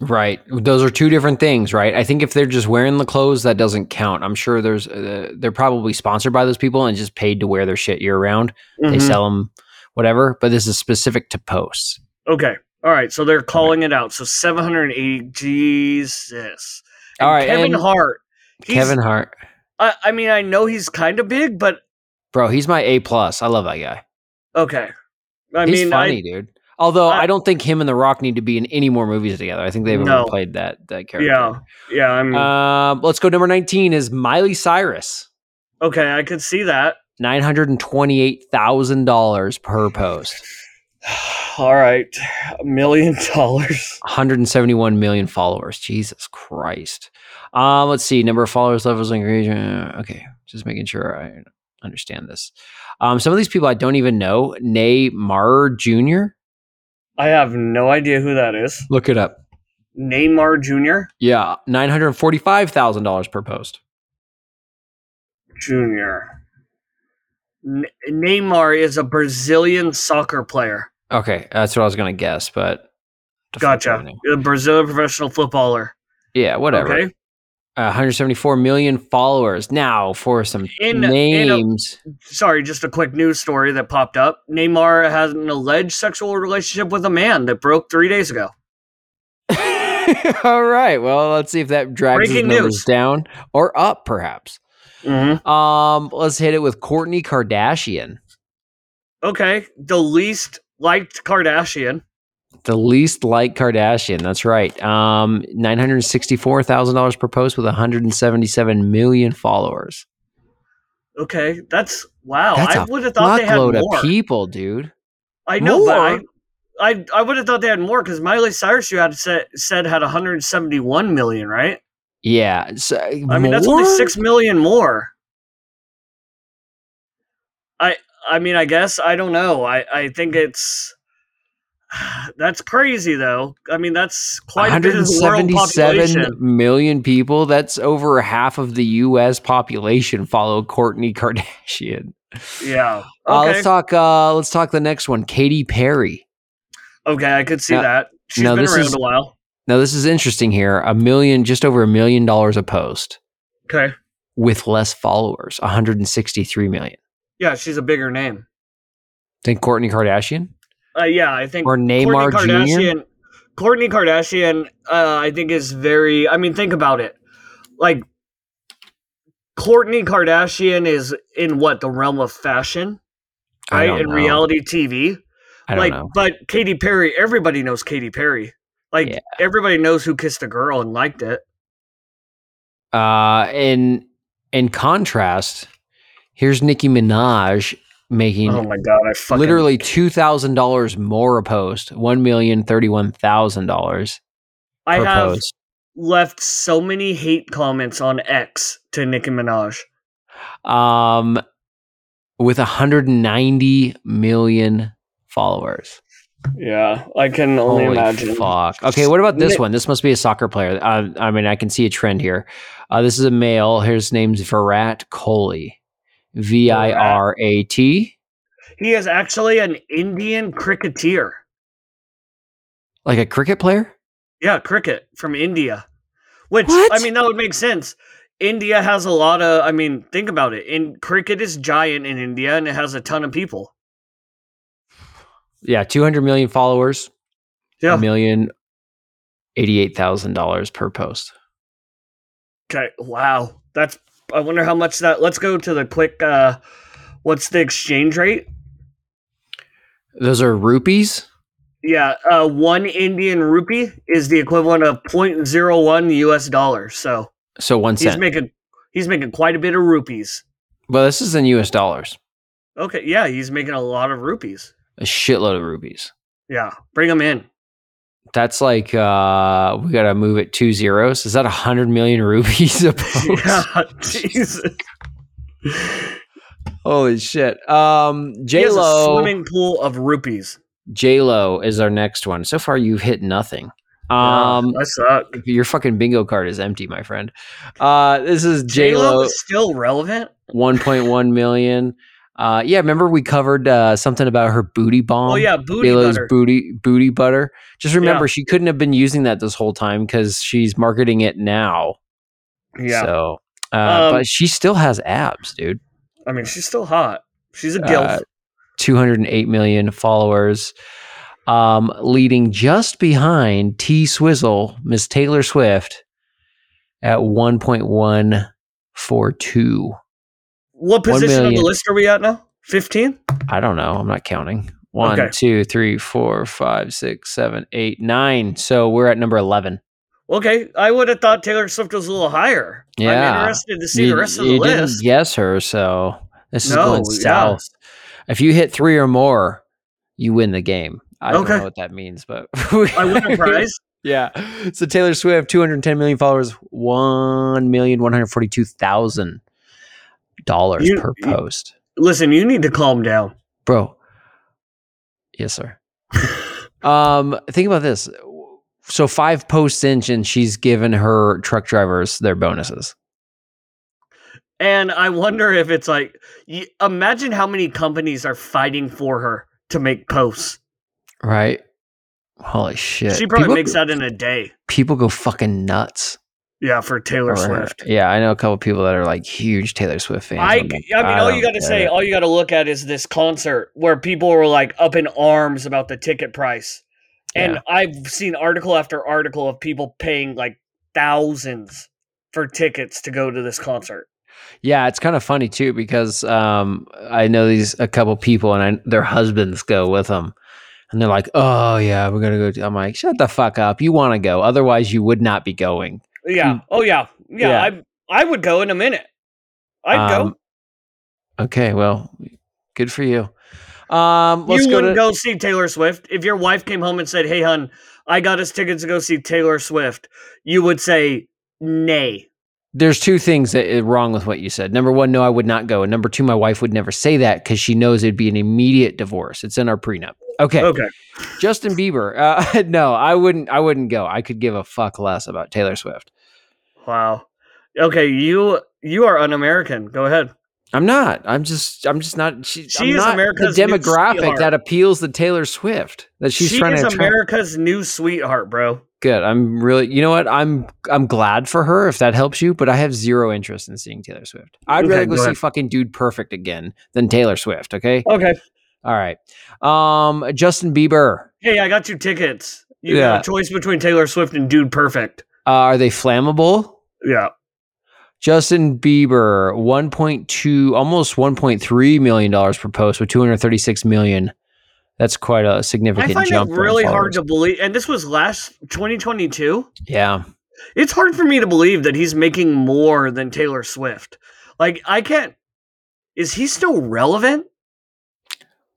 Right. Those are two different things, right? I think if they're just wearing the clothes, that doesn't count. I'm sure there's uh, they're probably sponsored by those people and just paid to wear their shit year round. They Mhm. sell them, whatever. But this is specific to posts. Okay. All right. So they're calling it out. So 780. Jesus. All right, Kevin Hart. Kevin Hart, I, I mean, I know he's kind of big, but bro, he's my A plus. I love that guy. okay. I he's mean, funny, I, dude. Although I, I- don't think him and The Rock need to be in any more movies together. I think they've No. played that that character. yeah, yeah. I'm Um, let's go. Number nineteen is Miley Cyrus. okay. I could see that. Nine hundred and twenty-eight thousand dollars per post. All right, a million dollars. 171 million followers. Jesus Christ. Um, let's see. Number of followers, levels, engagement. Okay, just making sure I understand this. Um, some of these people I don't even know. Neymar Jr. I have no idea who that is. Look it up. Neymar Jr. Yeah, nine hundred forty-five thousand dollars per post. Jr. N- Neymar is a Brazilian soccer player. Okay, that's what I was gonna guess, but the fuck do I Gotcha. A Brazilian professional footballer. Yeah, whatever. Okay. Uh, 174 million followers. Now for some In- in a- names. Sorry, just a quick news story that popped up. Neymar has an alleged sexual relationship with a man that broke three days ago. All right. Well, let's see if that drags his numbers news. down or up, perhaps. Mm-hmm. Um, let's hit it with Kourtney Kardashian, Okay, the least liked Kardashian. the least like Kardashian. That's right. Um, nine hundred sixty-four thousand dollars per post with one hundred and seventy-seven million followers. Okay, that's wow. That's I would have thought they had more. of people, dude. I know, but I, I, I would have thought they had more because Miley Cyrus, you had said said had 171 million, right? Yeah. So, I mean, that's only six million more. I, I mean, I guess I don't know. I, I think it's that's crazy though. I mean, that's quite a bit of the world population. million people. That's over half of the U.S. population follow Kourtney Kardashian. Yeah. Uh, let's talk. Uh, let's talk the next one. Katy Perry. okay, I could see Now- that. She's been around is- a while. Now this is interesting here. A million, just over a million dollars a post Okay. with less followers. 163 million. Yeah, she's a bigger name. Think Kourtney Kardashian Uh, yeah, I think or Neymar Jr. Kourtney Kardashian, uh, I think is very. I mean, think about it. Like, Kourtney Kardashian is in what the realm of fashion, I right? don't In know. reality TV, I don't like, know. but Katy Perry, everybody knows Katy Perry. Like, Yeah. everybody knows who kissed a girl and liked it. Uh, in in contrast, here's Nicki Minaj making Oh my god, I fucking literally two thousand dollars more a post, one million thirty-one thousand dollars I have post. left so many hate comments on X to Nicki Minaj. Um, with hundred and ninety million followers. Yeah, I can only Holy imagine. fuck. Okay, what about this one? This must be a soccer player. Uh, I mean, I can see a trend here. Uh, this is a male. His name's Virat Kohli. V I R A T. He is actually an Indian cricketer. Like a cricket player? Yeah, cricket from India. Which What? I mean that would make sense. India has a lot of I mean, think about it. In cricket is giant in India and it has a ton of people. Yeah, 200 million followers. Yeah. A million eighty-eight thousand dollars per post. Okay. Wow. That's I wonder how much that let's go to the quick uh what's the exchange rate? Those are rupees. Yeah, uh one Indian rupee is the equivalent of 0.01 US dollars. So So one he's making he's making quite a bit of rupees. well, this is in U.S. dollars. Okay, yeah, he's making a lot of rupees. A shitload of rubies. Yeah, bring them in. That's like uh we gotta move it two zeros. Is that a hundred million rubies? Yeah, Jesus. Holy shit. Um J a Lo swimming pool of rupees. J Lo is our next one. So far you've hit nothing. Um yeah, I suck. your fucking bingo card is empty, my friend. Uh this is J Lo. still relevant. 1.1 million. Uh, yeah, remember we covered uh, something about her booty bomb? oh yeah, booty Mila's butter. booty booty butter. Just remember, Yeah. she couldn't have been using that this whole time because she's marketing it now. yeah, So, uh, Um, but she still has abs, dude. I mean she's still hot. She's a gilf. Uh, 208 million followers, um, leading just behind T Swizzle, Miss Taylor Swift, at 1.142. what one what position on the list are we at now? 15? I don't know. I'm not counting. One, okay. two, three, four, five, six, seven, eight, nine. So we're at number 11. Okay. I would have thought Taylor Swift was a little higher. Yeah. I'm interested to see you, the rest of the list. Yes, her. So this no, is going south. Yeah. If you hit three or more, you win the game. I okay. don't know what that means, but I win a prize. Yeah. So Taylor Swift, 210 million followers, 1,142,000 dollars per you- post. Listen, you need to calm down. Bro. Yes, sir. um, think about this. So five posts in and she's given her truck drivers their bonuses. And I wonder if it's like, imagine how many companies are fighting for her to make posts. Right? Holy shit. She probably people, makes that in a day. people go fucking nuts. Yeah, for Taylor over. Swift. Yeah, I know a couple people that are like huge Taylor Swift fans. I, I I'm mean, like, all you got to say, it. all you got to look at is this concert where people were like up in arms about the ticket price. And Yeah. I've seen article after article of people paying like thousands for tickets to go to this concert. Yeah, it's kind of funny too because um, I know these a couple people and I, their husbands go with them, and they're like, "Oh yeah, we're gonna go." to-" I'm like, "Shut the fuck up! You want to go? Otherwise, you would not be going." Yeah. Mm. Oh yeah. Yeah. Yeah. I I would go in a minute. I'd Um, Okay, well, good for you. Um, let's You go wouldn't to go see Taylor Swift if your wife came home and said, "Hey, hun, I got us tickets to go see Taylor Swift." You would say, "Nay." There's two things that are wrong with what you said. Number one, no, I would not go, and number two, my wife would never say that because she knows it'd be an immediate divorce. It's in our prenup. Okay, Okay. Justin Bieber. Uh, no, I wouldn't. I wouldn't go. I could give a fuck less about Taylor Swift. Wow. Okay, you you are un-American. Go ahead. I'm not. I'm just. I'm just not. She, She I'm is not America's the demographic that appeals to Taylor Swift. That she's she trying is to attract. America's new sweetheart, bro. Good. I'm really. You know what? I'm. I'm glad for her if that helps you. But I have zero interest in seeing Taylor Swift. I'd Okay, rather go, go see fucking Dude Perfect again than Taylor Swift. Okay. Okay. All right. Um. Justin Bieber. Hey, I got you tickets. You Yeah. got a choice between Taylor Swift and Dude Perfect. Uh, are they flammable? Yeah. Justin Bieber, 1.2, almost 1.3 million dollars per post with 236 million. That's quite a significant I find it jump. in really hard to believe. And this was last 2022. Yeah. It's hard for me to believe that he's making more than Taylor Swift. Like, I can't. Is he still relevant?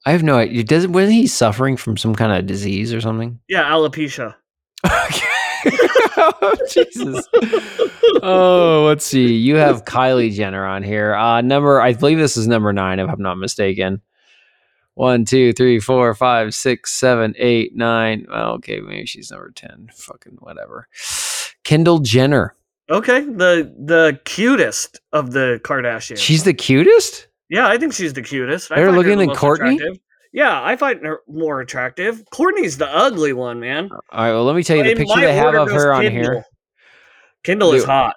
I have no idea. Does wasn't he suffering from some kind of disease or something? Yeah, alopecia. oh, Jesus. Oh, let's see. You have Kylie Jenner on here. Uh number I believe this is number nine, if I'm not mistaken. One, two, three, four, five, six, seven, eight, nine. Well, okay, maybe she's number ten. Fucking whatever. Kendall Jenner. Okay, the the cutest of the Kardashians. She's the cutest? Yeah, I think she's the cutest. I Better find her looking the than Kourtney? attractive. Yeah, I find her more attractive. Kourtney's the ugly one, man. All right, well, let me tell you the In picture they have of her on Kendall. here. Kendall is hot.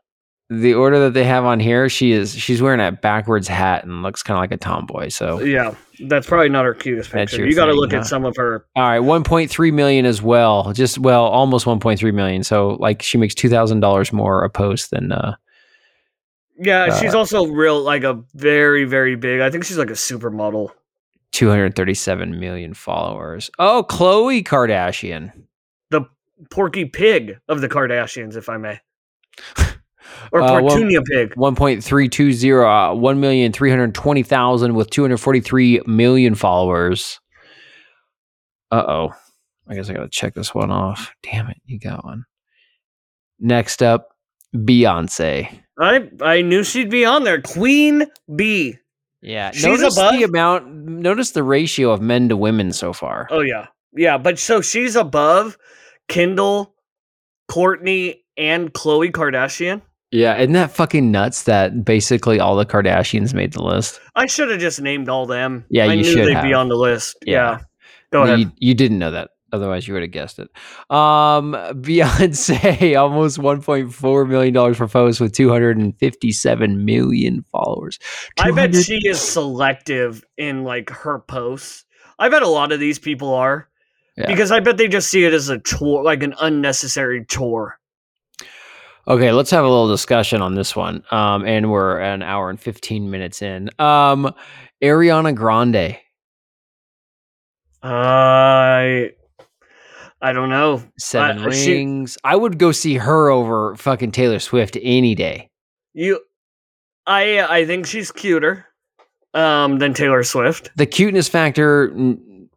The order that they have on here, she is she's wearing a backwards hat and looks kind of like a tomboy. So Yeah, that's probably not her cutest picture. You got to look huh? at some of her. All right, 1.3 million as well. Just well, almost 1.3 million. So like she makes two thousand dollars more a post than uh Yeah, Uh, she's also real, like a very, very big. I think she's like a supermodel. 237 million followers. Oh, Khloe Kardashian. The Porky Pig of the Kardashians, if I may, or Uh, Pig. 1.320 uh, 1,320,000 with 243 million followers. Uh-oh. I guess I got to check this one off. Damn it, you got one. Next up, Beyonce. I I knew she'd be on there. Queen Bee. Yeah, She's notice above- the amount. Notice the ratio of men to women so far. Oh yeah, yeah. But so she's above Kendall, Kourtney, and Khloe Kardashian. Yeah, isn't that fucking nuts that basically all the Kardashians made the list? I should have just named all them. Yeah, I you knew should they'd be on the list. Yeah. Yeah. Go ahead. You, you didn't know that. Otherwise, you would have guessed it. Um, Beyonce, almost $1.4 million for posts with 257 million followers. I bet she is selective in like her posts. I bet a lot of these people are. Yeah. Because I bet they just see it as a chore, like an unnecessary chore. Okay, let's have a little discussion on this one. Um, and we're an hour and 15 minutes in. Um, Ariana Grande, I I don't know. seven she- rings. I would go see her over fucking Taylor Swift any day. You I I think she's cuter um than Taylor Swift. The cuteness factor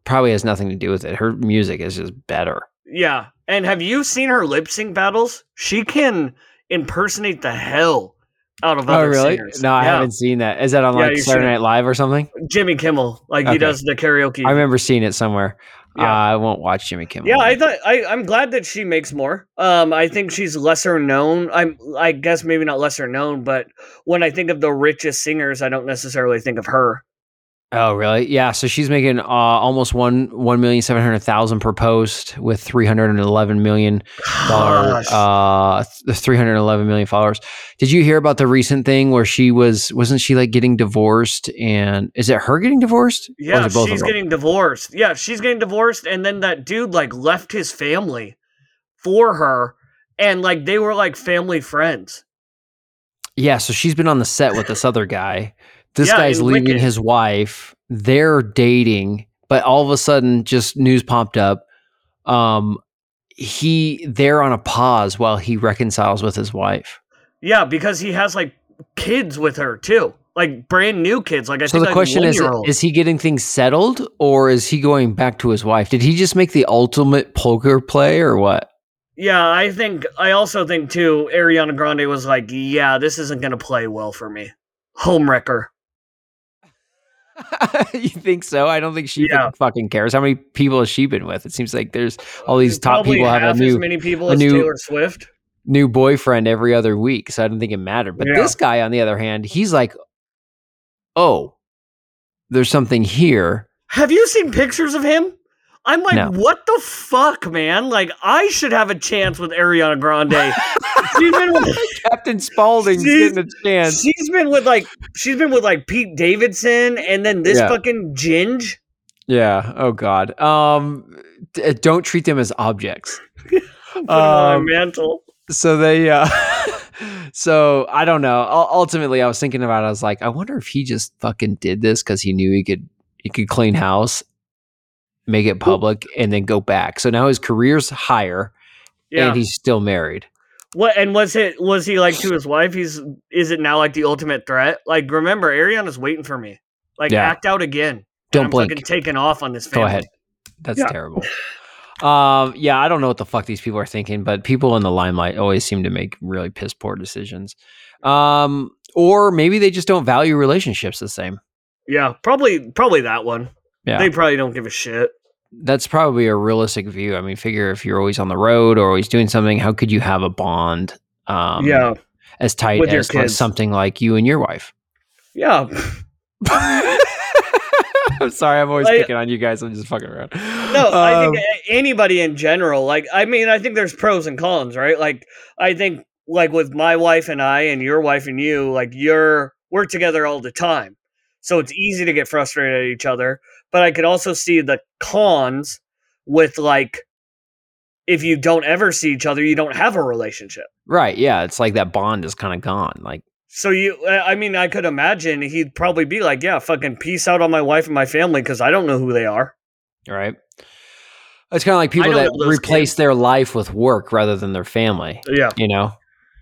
probably has nothing to do with it. Her music is just better. Yeah. And have you seen her lip sync battles? She can impersonate the hell out of other singers. Oh, No, I Yeah. haven't seen that. Is that on like you Saturday should. Night Live or something? Jimmy Kimmel, like Okay. he does the karaoke. I remember seeing it somewhere. Yeah. Uh, I won't watch Jimmy Kimmel. Yeah, I thought I, I'm glad that she makes more. Um, I think she's lesser known. I'm, I guess maybe not lesser known, but when I think of the richest singers, I don't necessarily think of her. Oh, really? Yeah. So she's making uh, almost one one million seven hundred thousand per post with three hundred and eleven million dollar uh three hundred eleven million followers. Did you hear about the recent thing where she was wasn't she like getting divorced and is it her getting divorced? Yeah, is both of she's getting divorced. Yeah, she's getting divorced, and then that dude like left his family for her, and like they were like family friends. Yeah, so she's been on the set with this other guy. This Yeah, guy's leaving Wicked. his wife. They're dating, but all of a sudden, just news popped up. Um, he they're on a pause while he reconciles with his wife. Yeah, because he has like kids with her too, like brand new kids. Like I so think the like question is. Is he getting things settled, or is he going back to his wife? Did he just make the ultimate poker play, or what? Yeah, I think I also think too. Ariana Grande was like, "Yeah, this isn't gonna play well for me." Homewrecker. you think so? I don't think she Yeah. fucking cares. How many people has she been with? It seems like there's all these top Probably people have a new as many people a as new- Taylor Swift. new boyfriend every other week, so I don't think it mattered. But Yeah. this guy, on the other hand, he's like, "Oh, there's something here." Have you seen pictures of him? I'm like, No. what the fuck, man? Like, I should have a chance with Ariana Grande. she's been with, Captain Spaulding's getting a chance. she's been with like she's been with like Pete Davidson, and then this Yeah. fucking Ginge. Yeah. Oh God. Um, d- don't treat them as objects. Put him on Um, my mantle. So they. Uh, so I don't know. U- Ultimately, I was thinking about. it. I was like, I wonder if he just fucking did this because he knew he could. He could clean house, make it public, and then go back. So now his career's higher, Yeah. and he's still married. What and was it was he like to his wife? He's is it now like the ultimate threat? Like remember, Ariana's waiting for me. Like Yeah. act out again. Don't I'm blink. fucking taking off on this Go ahead. That's Yeah. terrible. Um, yeah, I don't know what the fuck these people are thinking, but people in the limelight always seem to make really piss poor decisions. Um, or maybe they just don't value relationships the same. Yeah, probably probably that one. Yeah. They probably don't give a shit. That's probably a realistic view. I mean, figure if you're always on the road or always doing something, how could you have a bond um yeah. as tight With as like, something like you and your wife? Yeah. I'm sorry, I'm always Like- picking on you guys. I'm just fucking around. No, I Um, think anybody in general, like I mean, I think there's pros and cons, right? Like I think like with my wife and I and your wife and you, like you're we're together all the time. So it's easy to get frustrated at each other, but I could also see the cons with like if you don't ever see each other, you don't have a relationship. right, yeah, it's like that bond is kind of gone. Like So you I mean, I could imagine he'd probably be like, "Yeah, fucking peace out on my wife and my family cuz I don't know who they are." right? It's kind of like people that replace kids. their life with work rather than their family. Yeah. You know,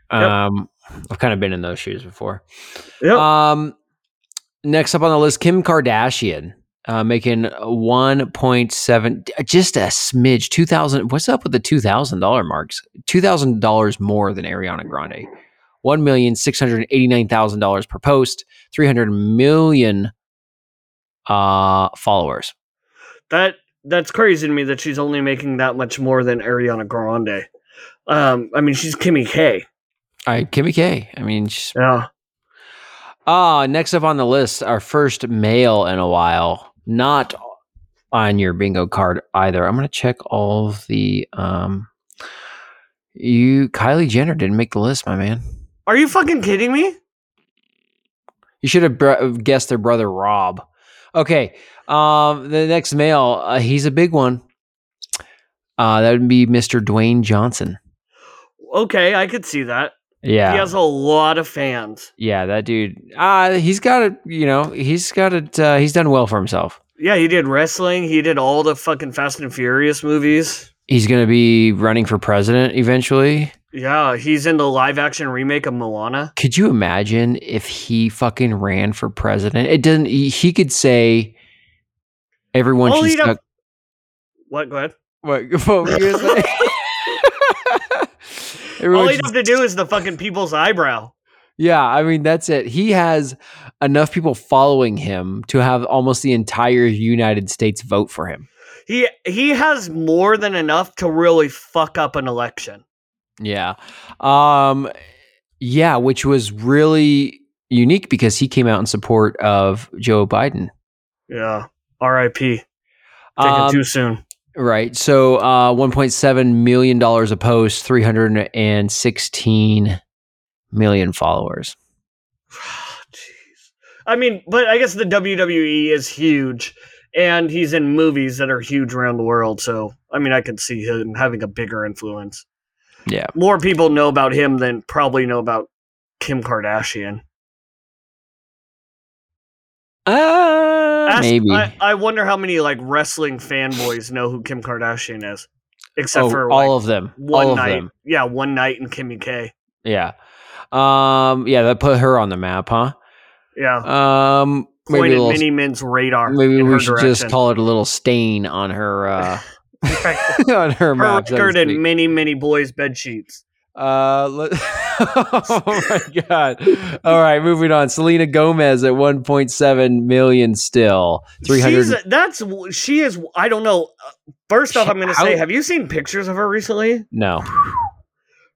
Yep. um, I've kind of been in those shoes before. Yep. Um, next up on the list, Kim Kardashian. Uh, making 1.7 just a smidge 2000 what's up with the $2000 marks $2000 more than ariana grande $1,689,000 per post 300 million uh followers That that's crazy to me that she's only making that much more than Ariana Grande. Um, I mean, she's Kimmy K. I Kimmy K. I mean, she's- Yeah. ah, next up on the list, our first male in a while. Not on your bingo card either. I'm gonna check all of the um. You Kylie Jenner didn't make the list, my man. Are you fucking kidding me? You should have br- guessed their brother Rob. Okay, um, the next male, uh, he's a big one. Uh, that would be Mr. Dwayne Johnson. Okay, I could see that. Yeah, He has a lot of fans. yeah, that dude. Uh, he's got it. You know, he's got it. Uh, he's done well for himself. Yeah, he did wrestling. He did all the fucking Fast and Furious movies. He's gonna be running for president eventually. Yeah, he's in the live action remake of Moana. Could you imagine if he fucking ran for president? It doesn't. He, he could say everyone All should suck. What? Go ahead. What, what were you gonna say? All he'd have to do is the fucking people's eyebrow. Yeah, I mean that's it. He has enough people following him to have almost the entire United States vote for him. He he has more than enough to really fuck up an election. Yeah. Um yeah, which was really unique because he came out in support of Joe Biden. Yeah. R.I.P. Taken Um, too soon. Right. So uh 1.7 million dollars a post, 316 million followers. Jeez. I mean, but I guess the WWE is huge, and he's in movies that are huge around the world. So, I mean, I could see him having a bigger influence. Yeah. More people know about him than probably know about Kim Kardashian. Uh Ask- maybe. I, I wonder how many like wrestling fanboys know who Kim Kardashian is, except Oh, for all of them. one all of night. them. Yeah, one night in Kimmy K. Yeah. Um yeah, that put her on the map, huh? Yeah, Um, maybe pointed little, Mini Min's radar. maybe we should direction. just call it a little stain on her uh, on her her map. record in many, many boys' bed sheets. Uh, let- oh my god! All right, moving on. Selena Gomez at 1.7 million still. 300. She's that's she is. I don't know. Uh, First off, I'm going to say, have you seen pictures of her recently? no.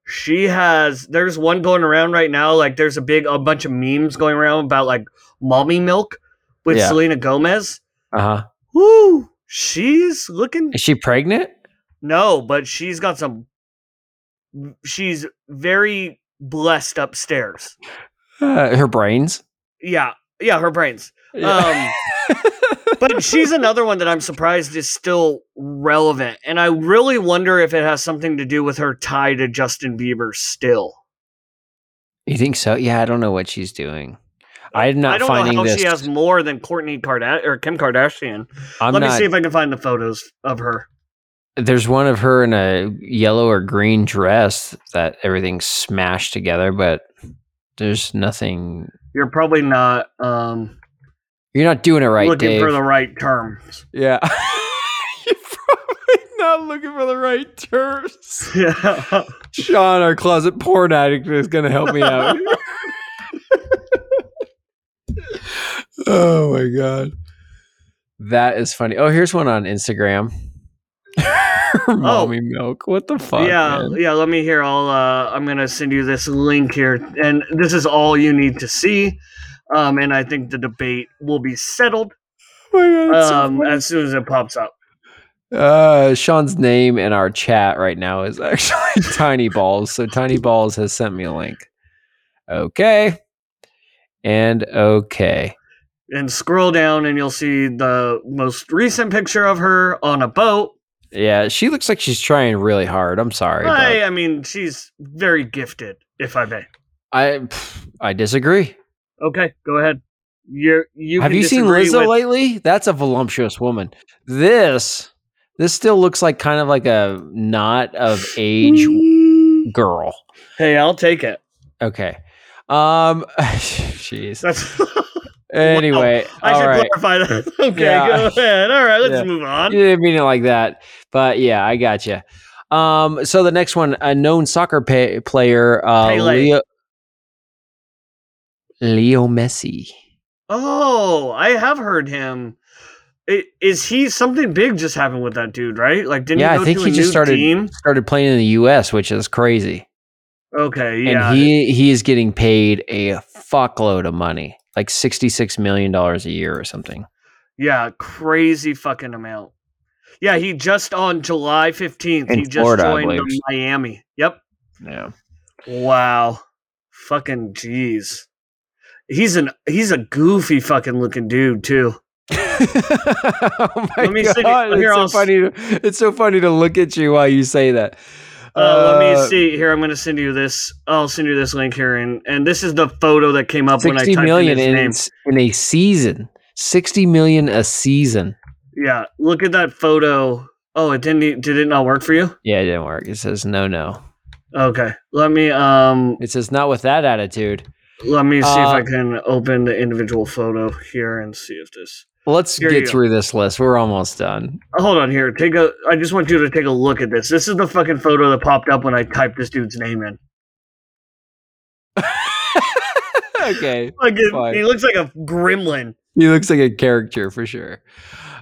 She has. There's one going around right now. Like there's a big, a bunch of memes going around about like mommy milk with Yeah. Selena Gomez. Uh huh. Woo! She's looking. Is she pregnant? No, but she's got some. She's very blessed upstairs. Uh, her brains. Yeah, yeah, her brains. Yeah. Um, but she's another one that I'm surprised is still relevant, and I really wonder if it has something to do with her tie to Justin Bieber. Still, you think so? Yeah, I don't know what she's doing. I'm not I don't finding know how this. she has more than Kourtney Kardashian or Kim Kardashian. I'm Let not. me see if I can find the photos of her. There's one of her in a yellow or green dress that everything's smashed together, but there's nothing. You're probably not um, You're not doing it right, looking Dave. for the right terms. yeah. You're probably not looking for the right terms. Yeah. Sean, our closet porn addict, is going to help me out. oh my god, that is funny. Oh, here's one on Instagram. Mommy milk. What the fuck? yeah, man? yeah. Let me hear. I'll. Uh, I'm gonna send you this link here, and this is all you need to see. Um, and I think the debate will be settled Oh my God, it's so um, as soon as it pops up. Uh, Sean's name in our chat right now is actually Tiny Balls. So Tiny Balls has sent me a link. Okay. And okay. And scroll down, and you'll see the most recent picture of her on a boat. Yeah, she looks like she's trying really hard. I'm sorry. I, I mean, she's very gifted, if I may. I I disagree. Okay, go ahead. You're, you Have you seen Lizzo with- lately? That's a voluptuous woman. This this still looks like kind of like a not of age girl. Hey, I'll take it. Okay. Um jeez. That's. Anyway, I all should right. clarify that. Okay, Yeah. go ahead. All right, let's Yeah. move on. You didn't mean it like that, but yeah, I got you. Um, so the next one, a known soccer pay- player, uh, Leo, Leo Messi. Oh, I have heard him. Is he something big just happened with that dude? Right? Like, didn't yeah, he I think to he just started team? started playing in the U.S., which is crazy. Okay, yeah. and he he is getting paid a fuckload of money, like sixty six million dollars a year or something. yeah, crazy fucking amount. Yeah, he just on July 15th, In he just Florida, joined. Miami. Yep. Yeah, Wow. Fucking jeez. He's an he's a goofy fucking looking dude too. oh my Let me see- god, here, it's so funny. To, it's so funny to look at you while you say that. Uh, let Uh, me see here. I'm gonna send you this. I'll send you this link here, and and this is the photo that came up when I typed million in in, his name. in a season. Sixty million a season. Yeah, look at that photo. Oh, it didn't. Did it not work for you? Yeah, it didn't work. It says no, no. Okay, let me um It says not with that attitude. let me see if Uh, I can open the individual photo here and see if this. Let's Here get through this list. We're almost done. Uh, hold on here. Take a. I just want you to take a look at this. This is the fucking photo that popped up when I typed this dude's name in. okay. Like it, he looks like a gremlin. He looks like a character for sure.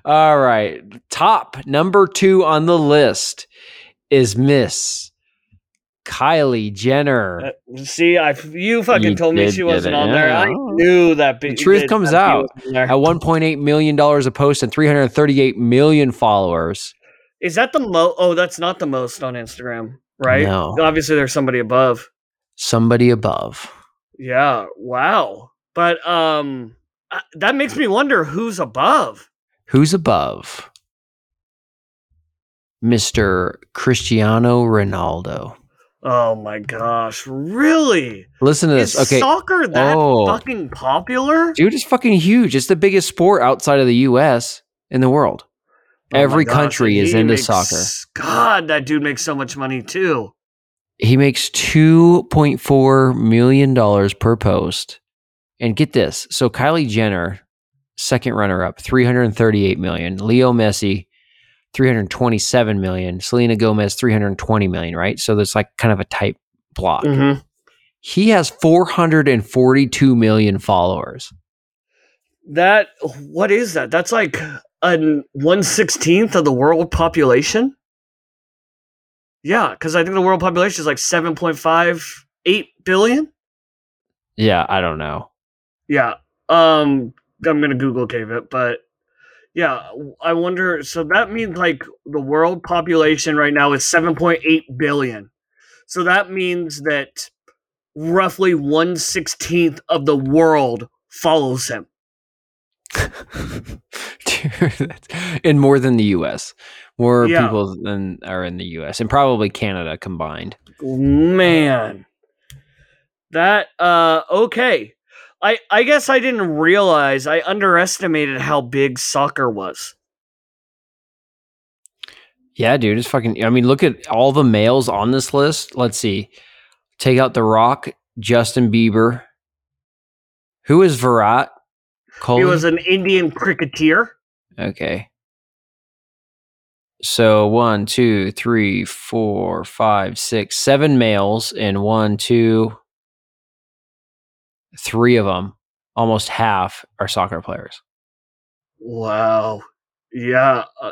All right. Top number two on the list is Miss Kylie Jenner. Uh, see, I you fucking You told me she wasn't it, on there. I knew that. The truth comes out. was on there. At $1.8 million a post and 338 million followers. Is that the most? Oh, that's not the most on Instagram, right? No. Obviously, there's somebody above. Somebody above. Yeah. Wow. But um, that makes me wonder who's above. Who's above? Mr. Cristiano Ronaldo. Oh my gosh! Really? Listen to Is this. Okay. soccer that Oh. fucking popular? Dude, it's fucking huge. It's the biggest sport outside of the US in the world. Oh Every gosh, country is into makes- soccer. God, that dude makes so much money too. He makes $2.4 million per post. And get this. So Kylie Jenner, second runner up, 338 million. Leo Messi, 327 million. Selena Gomez, 320 million, right? So there's like kind of a tight block. Mhm. He has 442 million followers. That what is that? That's like a one sixteenth of the world population. Yeah, because I think the world population is like seven point five eight billion. Yeah, I don't know. Yeah. Um, I'm gonna Google cave it, but yeah, I wonder. So that means like the world population right now is seven point eight billion. So that means that roughly one sixteenth of the world follows him. Dude, more than the US. More Yeah. people than are in the US and probably Canada combined. Man. That uh okay. I I guess I didn't realize I underestimated how big soccer was. Yeah, dude, it's fucking I mean, look at all the males on this list. Let's see. Take out The Rock, Justin Bieber. Who is Virat? Kohli? He was an Indian cricketer. Okay. So one, two, three, four, five, six, seven males, and one, two, three of them, almost half are soccer players. Wow. Yeah. Uh,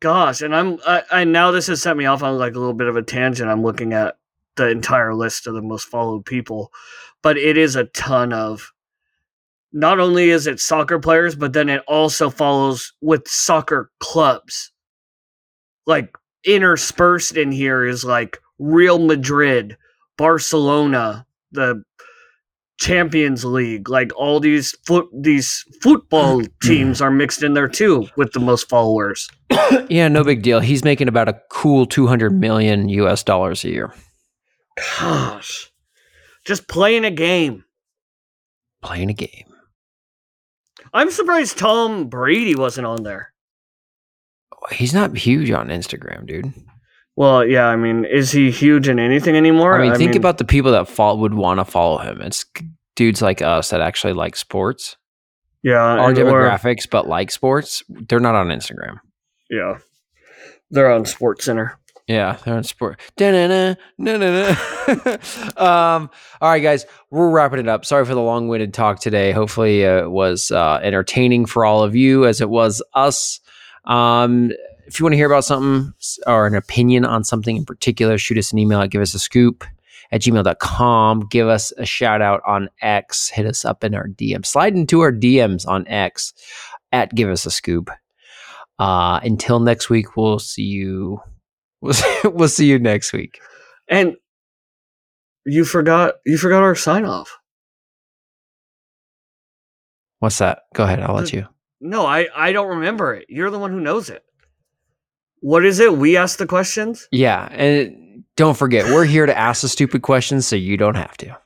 gosh, and I'm I, I now this has set me off on like a little bit of a tangent. I'm looking at the entire list of the most followed people, but it is a ton of. Not only is it soccer players, but then it also follows with soccer clubs. Like interspersed in here is like Real Madrid, Barcelona, the Champions League, like all these foot these football mm-hmm. teams are mixed in there too with the most followers. yeah, no big deal. He's making about a cool 200 million US dollars a year. Gosh. Just playing a game. Playing a game. I'm surprised Tom Brady wasn't on there. He's not huge on Instagram, dude. Well, yeah, I mean, is he huge in anything anymore? I mean, think about the people that fol- would want to follow him. It's dudes like us that actually like sports, yeah, our and- or- demographics, but like sports. They're not on Instagram. yeah. They're on Sports Center. Yeah, they're on sport. Da-na-na, na-na-na. um, all right, guys, we're wrapping it up. Sorry for the long-winded talk today. Hopefully, uh, it was uh, entertaining for all of you as it was us. Um, if you want to hear about something or an opinion on something in particular, shoot us an email at give us a scoop at gmail.com. Give us a shout out on X. Hit us up in our DM. Slide into our DMs on X at give us a scoop. Uh, until next week, we'll see you. We'll see, we'll see you next week. And you forgot you forgot our sign off. What's that? Go ahead. I'll let you. No, I I don't remember it. You're the one who knows it. What is it? We ask the questions. Yeah. And don't forget, we're here to ask the stupid questions so you don't have to.